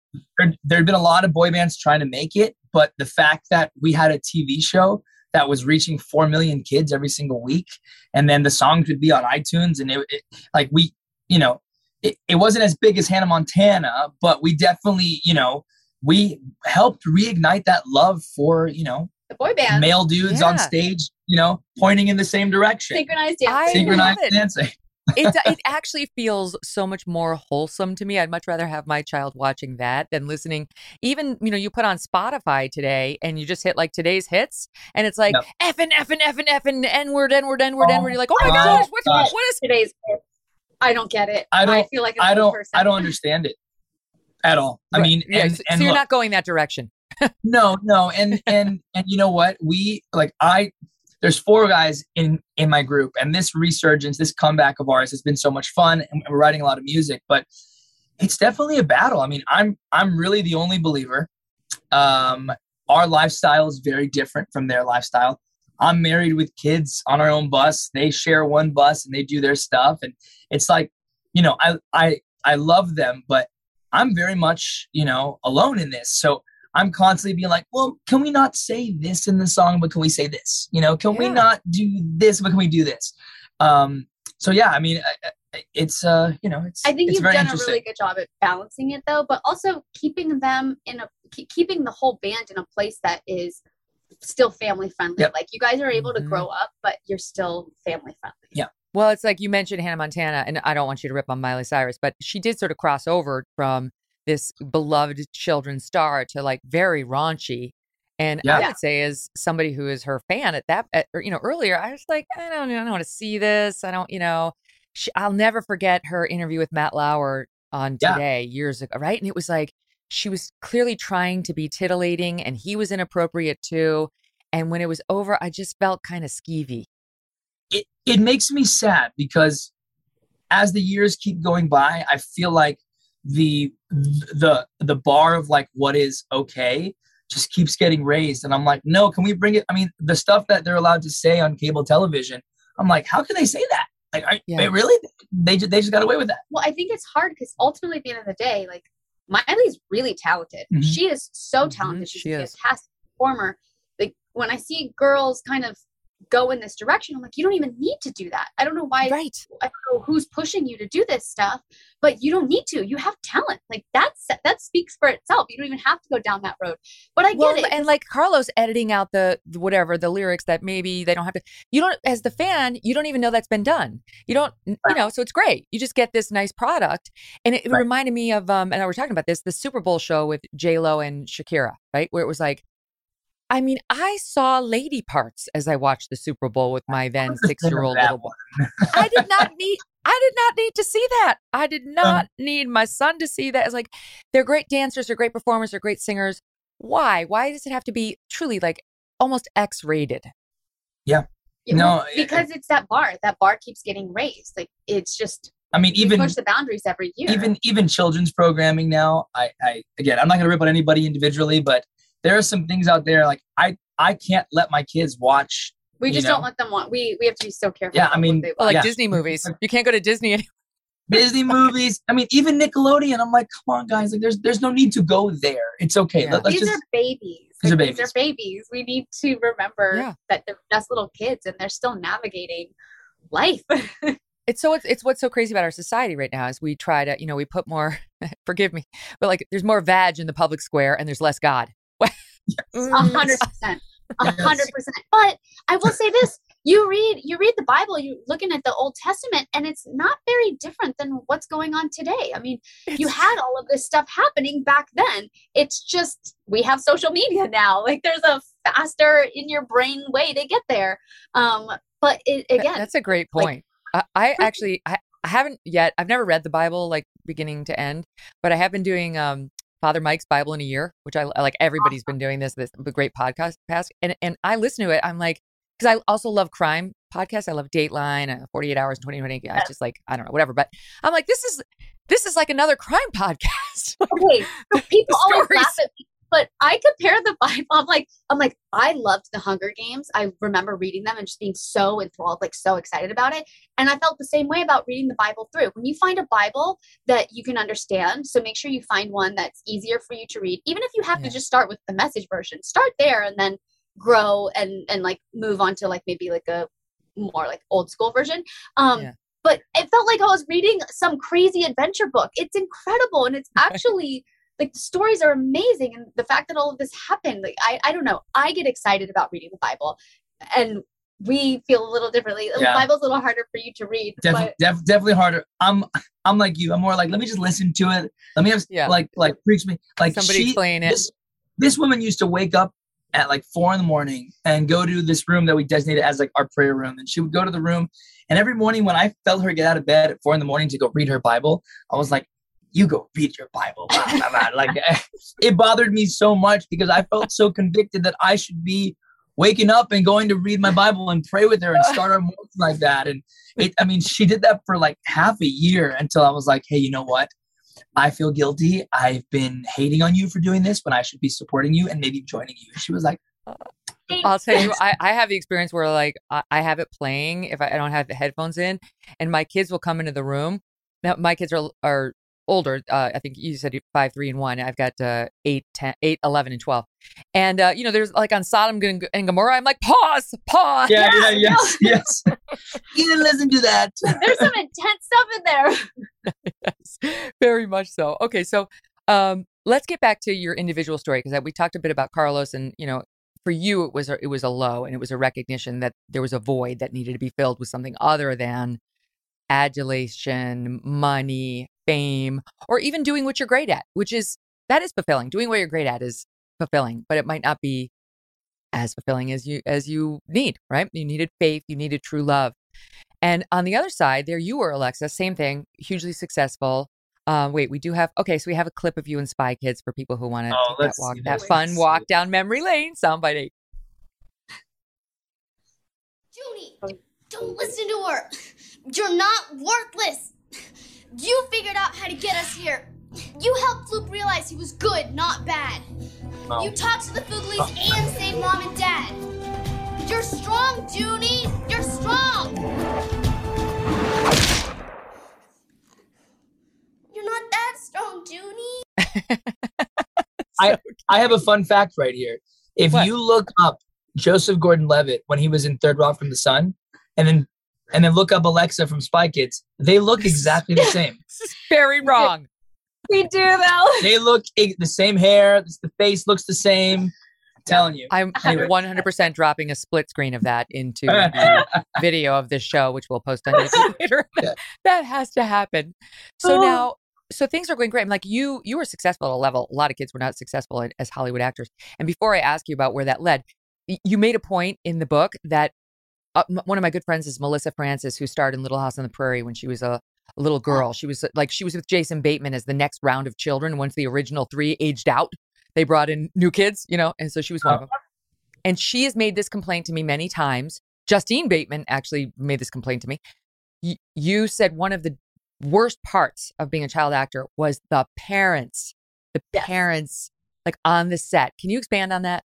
There'd been a lot of boy bands trying to make it, but the fact that we had a TV show that was reaching four million kids every single week, and then the songs would be on iTunes, and it, it like we, you know, it, it wasn't as big as Hannah Montana, but we definitely, you know, we helped reignite that love for you know the boy band male dudes yeah. on stage you know, pointing in the same direction. Synchronized dancing. Synchronized dancing. It it actually feels so much more wholesome to me. I'd much rather have my child watching that than listening. Even you know, you put on Spotify today and you just hit like today's hits, and it's like f and f and f and f and n word n word n word n oh word. You're like, oh my gosh, what's gosh. what is today's? Hits? I don't get it. I don't I feel like I don't. I don't understand it at all. I mean, yeah, and, so, and you're look, not going that direction. no, no, and and and you know what? We like I there's four guys in in my group and this resurgence this comeback of ours has been so much fun and we're writing a lot of music but it's definitely a battle. I mean i'm i'm really the only believer. Um our lifestyle is very different from their lifestyle. I'm married with kids on our own bus. They share one bus and they do their stuff and it's like you know i i i love them but i'm very much you know alone in this. So I'm constantly being like, well, can we not say this in the song, but can we say this? You know, can yeah. we not do this, but can we do this? Um, so yeah, I mean, it's uh, you know, it's. I think it's you've done a really good job at balancing it, though, but also keeping them in a keeping the whole band in a place that is still family friendly. Yep. Like you guys are able to mm-hmm. grow up, but you're still family friendly. Yeah. Well, it's like you mentioned Hannah Montana, and I don't want you to rip on Miley Cyrus, but she did sort of cross over from this beloved children's star to like very raunchy. And yeah. I would say, as somebody who is her fan at that, at, you know, earlier, I was like, I don't, I don't want to see this. I don't, you know, she, I'll never forget her interview with Matt Lauer on Today yeah. years ago, right? And it was like she was clearly trying to be titillating, and he was inappropriate too. And when it was over, I just felt kind of skeevy. It it makes me sad because as the years keep going by, I feel like the the the bar of like what is okay just keeps getting raised and i'm like no can we bring it i mean the stuff that they're allowed to say on cable television i'm like how can they say that like are, yeah. they really they just they just got away with that well i think it's hard because ultimately at the end of the day like miley's really talented mm-hmm. she is so mm-hmm. talented mm-hmm. she's she a fantastic performer like when i see girls kind of go in this direction. I'm like, you don't even need to do that. I don't know why. Right. I don't know who's pushing you to do this stuff, but you don't need to. You have talent. Like that's that speaks for itself. You don't even have to go down that road. But I well, get it. and like Carlos editing out the, whatever the lyrics that maybe they don't have to. You don't, as the fan, you don't even know that's been done. You don't, you know. So it's great. You just get this nice product, and it, it Right. reminded me of um. And I was talking about this, the Super Bowl show with J Lo and Shakira, right? Where it was like. I mean, I saw lady parts as I watched the Super Bowl with my then six year old little boy. I did not need I did not need to see that. I did um not need my son to see that. It's like they're great dancers, they're great performers, they're great singers. Why? Why does it have to be truly like almost X rated? Yeah, No, well, it- because it's that bar. That bar keeps getting raised. Like it's just I mean, even push the boundaries every year. even even children's programming now. I, I again, I'm not gonna rip on anybody individually, but there are some things out there like I I can't let my kids watch. we just know. don't let them want. We we have to be so careful. Yeah, I mean, Well, like Yeah. Disney movies. You can't go to Disney anymore. Disney movies. I mean, even Nickelodeon. I'm like, come on, guys. Like, there's there's no need to go there. It's okay. Yeah. Let, us these just are babies. These are Like, These are babies. We need to remember Yeah. that they're just little kids and they're still navigating life. It's so it's, it's what's so crazy about our society right now is we try to, you know, we put more forgive me, but like there's more vag in the public square and there's less God. A hundred percent. A hundred percent. But I will say this: you read you read the Bible, you're looking at the Old Testament, and it's not very different than what's going on today. I mean, you had all of this stuff happening back then. It's just we have social media now. Like there's a faster in your brain way to get there. Um, but it, again, That's a great like- point. I, I actually I, I haven't yet. I've never read the Bible like beginning to end, but I have been doing um Father Mike's Bible in a year, which I like. Everybody's been doing this. This great podcast, past, and and I listen to it. I'm like, because I also love crime podcasts. I love Dateline, uh, 48 Hours, 2020. I just like I don't know whatever, but I'm like, this is this is like another crime podcast. okay so people always laugh at me but i compare the bible i'm like i'm like i loved the hunger games. I remember reading them and just being so enthralled like so excited about it. And i felt the same way about reading the bible through. When you find a bible that you can understand so make sure you find one that's easier for you to read. Even if you have Yeah. to just start with the message version start there and then grow and and like move on to like maybe like a more like old school version. Um Yeah. but it felt like I was reading some crazy adventure book. It's incredible and it's actually like the stories are amazing and the fact that all of this happened, like I, I don't know. I get excited about reading the Bible and we feel a little differently. The Bible's a little harder for you to read. Definitely, but def- definitely harder. I'm, I'm like you. I'm more like, let me just listen to it. Let me have, Yeah. like, like preach me. Like Somebody she, explain it. This, this woman used to wake up at like four in the morning and go to this room that we designated as like our prayer room. And she would go to the room, and every morning when I felt her get out of bed at four in the morning to go read her Bible, I was like, "You go read your Bible." blah, blah, blah. like it bothered me so much because I felt so convicted that I should be waking up and going to read my Bible and pray with her and start our morning like that. And it, I mean, she did that for like half a year until I was like, hey, you know what? I feel guilty. I've been hating on you for doing this when I should be supporting you and maybe joining you. She was like, I'll tell you, I, I have the experience where like I, I have it playing if I, I don't have the headphones in, and my kids will come into the room. Now my kids are are older. Uh, I think you said five, three, and one. I've got uh, eight, 10, 8, 11, and twelve. And uh, you know, there's like on Sodom and and Gomorrah. I'm like, pause, pause. yeah, yeah, yes, yes. you didn't listen to that. there's some intense stuff in there. yes, very much so. Okay, so um, let's get back to your individual story because we talked a bit about Carlos, and you know, for you it was a, it was a low, and it was a recognition that there was a void that needed to be filled with something other than adulation, money, fame, or even doing what you're great at, which is that is fulfilling. Doing what you're great at is fulfilling, but it might not be as fulfilling as you as you need, right? You needed faith, you needed true love. And on the other side, there you were, Alexa, same thing, hugely successful. Uh, wait, we do have okay, so we have a clip of you and Spy Kids for people who want to Oh, take that walk, that fun walk see. down memory lane. Somebody. eight. Junie, don't listen to her. You're not worthless. You figured out how to get us here. You helped Floop realize he was good, not bad. Oh. You talked to the Fooglies and saved mom and dad. You're strong, Junie. You're strong. You're not that strong, Junie. I have a fun fact right here. If What? you look up Joseph Gordon-Levitt when he was in Third Rock from the Sun, and then and then look up Alexa from Spy Kids. They look exactly the same. This is very wrong. We do though. They look the same hair. The face looks the same. I'm telling you. I'm anyway. 100% dropping a split screen of that into the video of this show, which we'll post on YouTube later. Yeah. that has to happen. So oh. now, so things are going great. I'm like you, you were successful at a level. A lot of kids were not successful as Hollywood actors. And before I ask you about where that led, you made a point in the book that uh, one of my good friends is Melissa Francis, who starred in Little House on the Prairie when she was a, a little girl. She was like she was with Jason Bateman as the next round of children. Once the original three aged out, they brought in new kids, you know, and so she was one of them. And she has made this complaint to me many times. Justine Bateman actually made this complaint to me. Y- you said one of the worst parts of being a child actor was the parents, the yes. parents like on the set. Can you expand on that?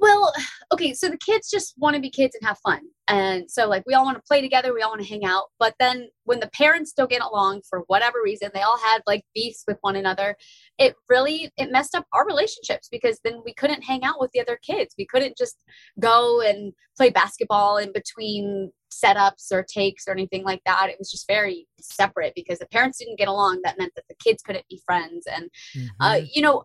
Well, okay, so the kids just want to be kids and have fun. And so like we all want to play together, we all want to hang out. But then when the parents don't get along for whatever reason, they all had like beefs with one another. It really it messed up our relationships because then we couldn't hang out with the other kids. We couldn't just go and play basketball in between setups or takes or anything like that. It was just very separate because the parents didn't get along. That meant that the kids couldn't be friends. And uh, mm-hmm. uh, you know,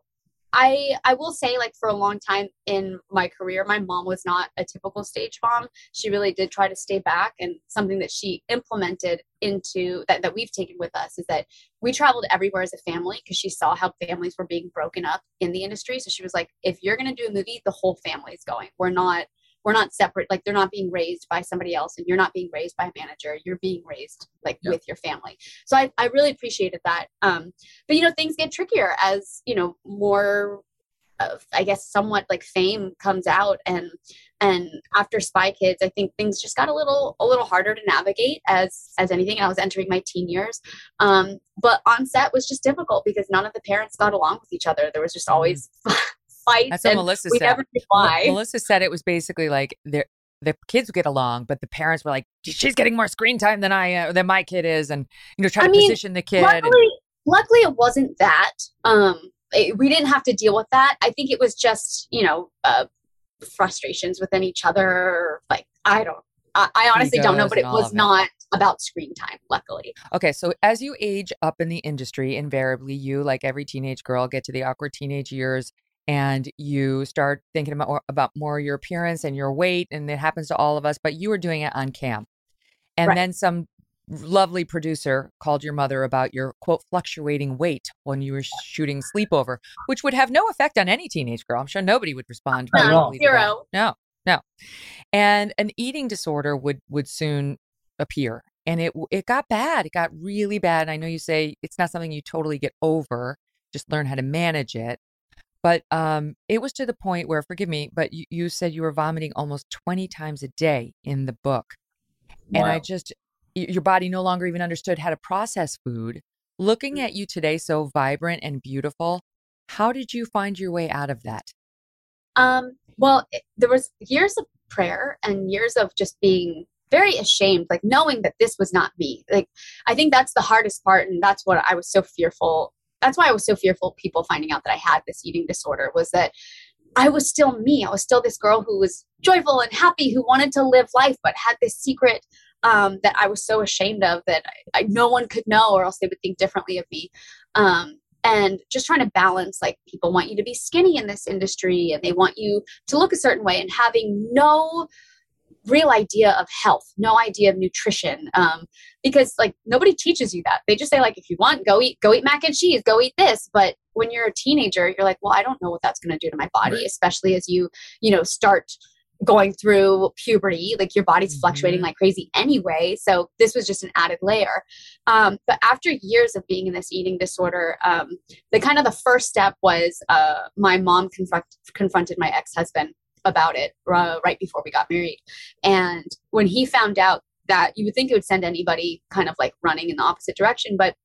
I I will say like for a long time in my career, my mom was not a typical stage mom. She really did try to stay back, and something that she implemented into that that we've taken with us is that we traveled everywhere as a family because she saw how families were being broken up in the industry. So she was like, if you're to do a movie, the whole family is going. We're not we're not separate like they're not being raised by somebody else and you're not being raised by a manager you're being raised like yep. with your family so I, I really appreciated that um but you know things get trickier as you know more of, I guess somewhat like fame comes out and and after Spy Kids, I think things just got a little a little harder to navigate as as anything. I was entering my teen years, um, but on set was just difficult because none of the parents got along with each other. There was just always fights. That's what Melissa we said. Never knew why. Melissa said it was basically like the the kids would get along, but the parents were like, "She's getting more screen time than I uh, than my kid is," and you know, try I to mean, position the kid. Luckily, and- luckily, it wasn't that. Um, it, we didn't have to deal with that. I think it was just you know uh, frustrations within each other. Like I don't, I, I honestly don't know, but it was not about screen time, luckily. Okay, so as you age up in the industry, invariably you, like every teenage girl, get to the awkward teenage years and you start thinking about, about more your appearance and your weight and it happens to all of us but you were doing it on cam. And right. then some lovely producer called your mother about your quote fluctuating weight when you were shooting sleepover which would have no effect on any teenage girl. I'm sure nobody would respond no, zero. No no. And an eating disorder would would soon appear and it it got bad. It got really bad and i know you say it's not something you totally get over. Just learn how to manage it but um, it was to the point where, forgive me, but you, you said you were vomiting almost 20 times a day in the book. Wow. And I just, your body no longer even understood how to process food. Looking mm. at you today, so vibrant and beautiful, how did you find your way out of that? Um, well, it, there was years of prayer and years of just being very ashamed, like knowing that this was not me. Like, I think that's the hardest part. And that's what I was so fearful that's why I was so fearful of people finding out that I had this eating disorder was that I was still me. I was still this girl who was joyful and happy, who wanted to live life, but had this secret um, that I was so ashamed of that I, I, no one could know, or else they would think differently of me. Um, and just trying to balance like people want you to be skinny in this industry and they want you to look a certain way and having no real idea of health, no idea of nutrition, um, because like nobody teaches you that. They just say like, if you want, go eat, go eat mac and cheese, go eat this. But when you're a teenager, you're like, well, I don't know what that's going to do to my body, right. especially as you, you know, start going through puberty like your body's mm-hmm. fluctuating like crazy anyway so this was just an added layer um, but after years of being in this eating disorder um, the kind of the first step was uh, my mom confront- confronted my ex-husband about it uh, right before we got married. And when he found out that you would think it would send anybody kind of like running in the opposite direction, but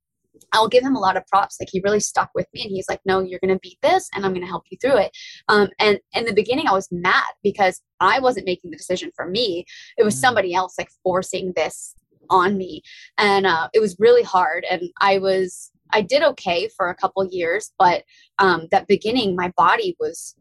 I'll give him a lot of props. Like he really stuck with me and he's like, no, you're going to beat this and I'm going to help you through it. Um, and in the beginning, I was mad because I wasn't making the decision for me. It was mm. somebody else like forcing this on me. And uh, it was really hard. And I was, I did okay for a couple years, but um, that beginning, my body was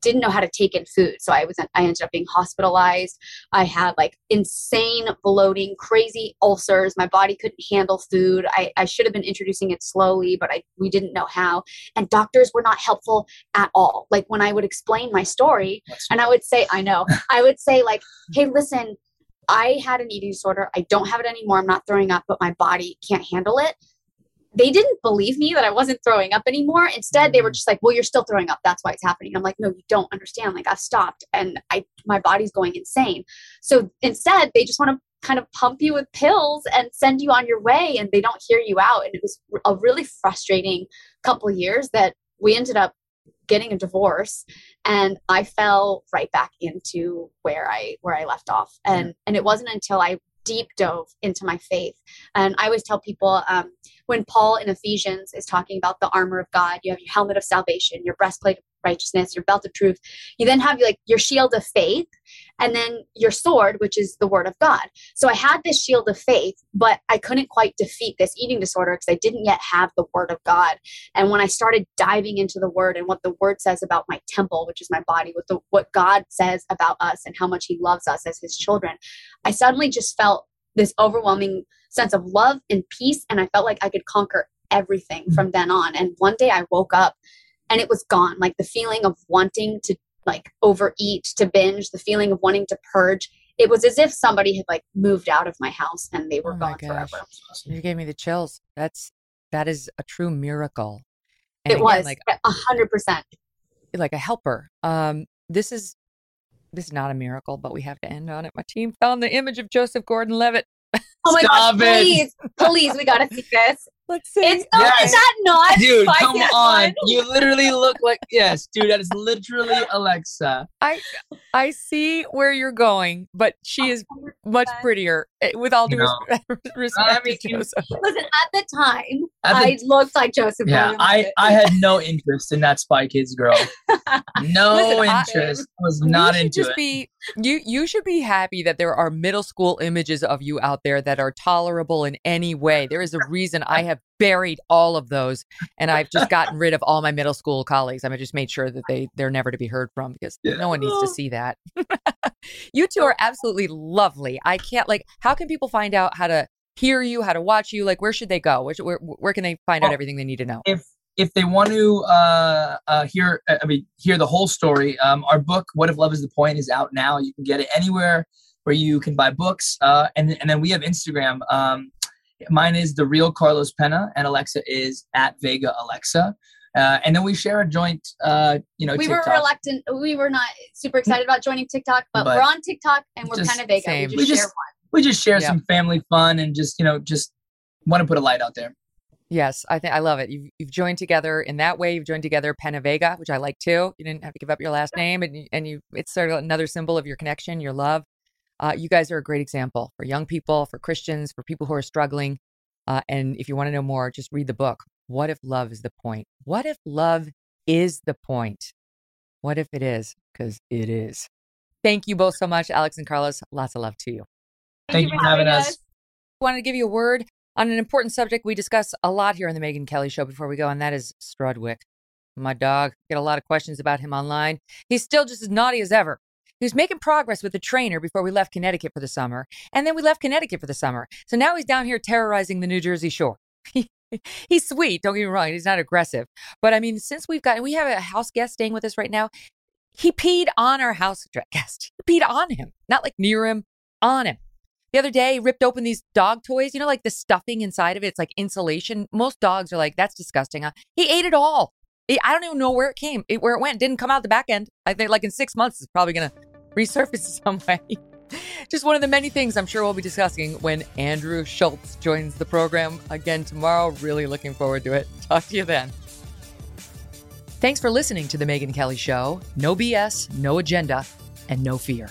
didn't know how to take in food. So I was I ended up being hospitalized. I had like insane bloating, crazy ulcers. My body couldn't handle food. I, I should have been introducing it slowly, but I we didn't know how. And doctors were not helpful at all. Like when I would explain my story and I would say, I know, I would say like, hey, listen, I had an eating disorder. I don't have it anymore. I'm not throwing up, but my body can't handle it they didn't believe me that I wasn't throwing up anymore. Instead, they were mm. just like, "Well, you're still throwing up. That's why it's happening." I'm like, "No, you don't understand. Like I've stopped, and I my body's going insane." So instead, they just want to kind of pump you with pills and send you on your way, and they don't hear you out. And it was a really frustrating couple of years that we ended up getting a divorce and i fell right back into where i where i left off and and it wasn't until i deep dove into my faith. And I always tell people um, when Paul in Ephesians is talking about the armor of God, you have your helmet of salvation, your breastplate of righteousness, your belt of truth. You then have like your shield of faith, and then your sword, which is the word of God. So I had this shield of faith, but I couldn't quite defeat this eating disorder because I didn't yet have the word of God. And when I started diving into the word and what the word says about my temple, which is my body, what the what God says about us and how much He loves us as His children, I suddenly just felt this overwhelming sense of love and peace, and I felt like I could conquer everything mm. from then on. And one day I woke up and it was gone. Like the feeling of wanting to like overeat to binge the feeling of wanting to purge it was as if somebody had like moved out of my house and they were oh gone gosh. forever you gave me the chills. That's that is a true miracle. And it again, was. like a hundred percent. like a helper. Um this is this is not a miracle but we have to end on it. My team found the image of joseph gordon-levitt. Oh my Stop gosh, it. please, please, we gotta see this. Let's see. It's not, yes. is that not? Dude, come on. One? You literally look like yes, dude. That is literally Alexa. I I see where you're going, but she is much prettier. Eh, with all due no. respect, respect I mean, Joseph. Listen, at the time, at the, I looked like Joseph. Yeah, I I had no interest in that Spy Kids girl. No Listen, interest. I, was not into just it. Be, you you should be happy that there are middle school images of you out there that are tolerable in any way. There is a reason I have buried all of those and I've just gotten rid of all my middle school colleagues. I just made sure that they they're never to be heard from because yeah. no one needs to see that. you two oh. are absolutely lovely. I can't like how can people find out how to hear you, how to watch you? Like where should they go? Where where, where can they find well, out everything they need to know? If if they want to uh, uh, hear, I mean, hear the whole story, um, our book "What If Love Is the Point" is out now. You can get it anywhere where you can buy books, uh, and and then we have Instagram. Um, mine is the real Carlos Pena, and Alexa is at Vega Alexa. Uh, and then we share a joint, uh, you know. We TikTok. were reluctant. We were not super excited about joining TikTok, but, but we're on TikTok and we're Pena Vega. Same. We just, we just share one. We just share yep. some family fun and just you know just want to put a light out there. Yes, I think I love it. You've, you've joined together in that way. You've joined together Vega, which I like too. You didn't have to give up your last name, and you, and you it's sort of another symbol of your connection, your love. Uh, you guys are a great example for young people, for Christians, for people who are struggling. Uh, and if you want to know more, just read the book. What if love is the point? What if love is the point? What if it is? Because it is. Thank you both so much, Alex and Carlos. Lots of love to you. Thank, Thank you for having us. us. Wanted to give you a word on an important subject we discuss a lot here on the Megyn Kelly Show before we go, and that is Strudwick. My dog. Get a lot of questions about him online. He's still just as naughty as ever. He was making progress with the trainer before we left Connecticut for the summer, and then we left Connecticut for the summer. So now he's down here terrorizing the New Jersey shore. he's sweet, don't get me wrong. He's not aggressive. But I mean, since we've got, we have a house guest staying with us right now. He peed on our house guest. He peed on him, not like near him, on him. The other day, ripped open these dog toys, you know, like the stuffing inside of it. It's like insulation. Most dogs are like, that's disgusting. He ate it all. I don't even know where it came, it, where it went. Didn't come out the back end. I think like in six months, it's probably going to resurface some way. Just one of the many things I'm sure we'll be discussing when Andrew Schulz joins the program again tomorrow. Really looking forward to it. Talk to you then. Thanks for listening to The Megyn Kelly Show. No BS, no agenda, and no fear.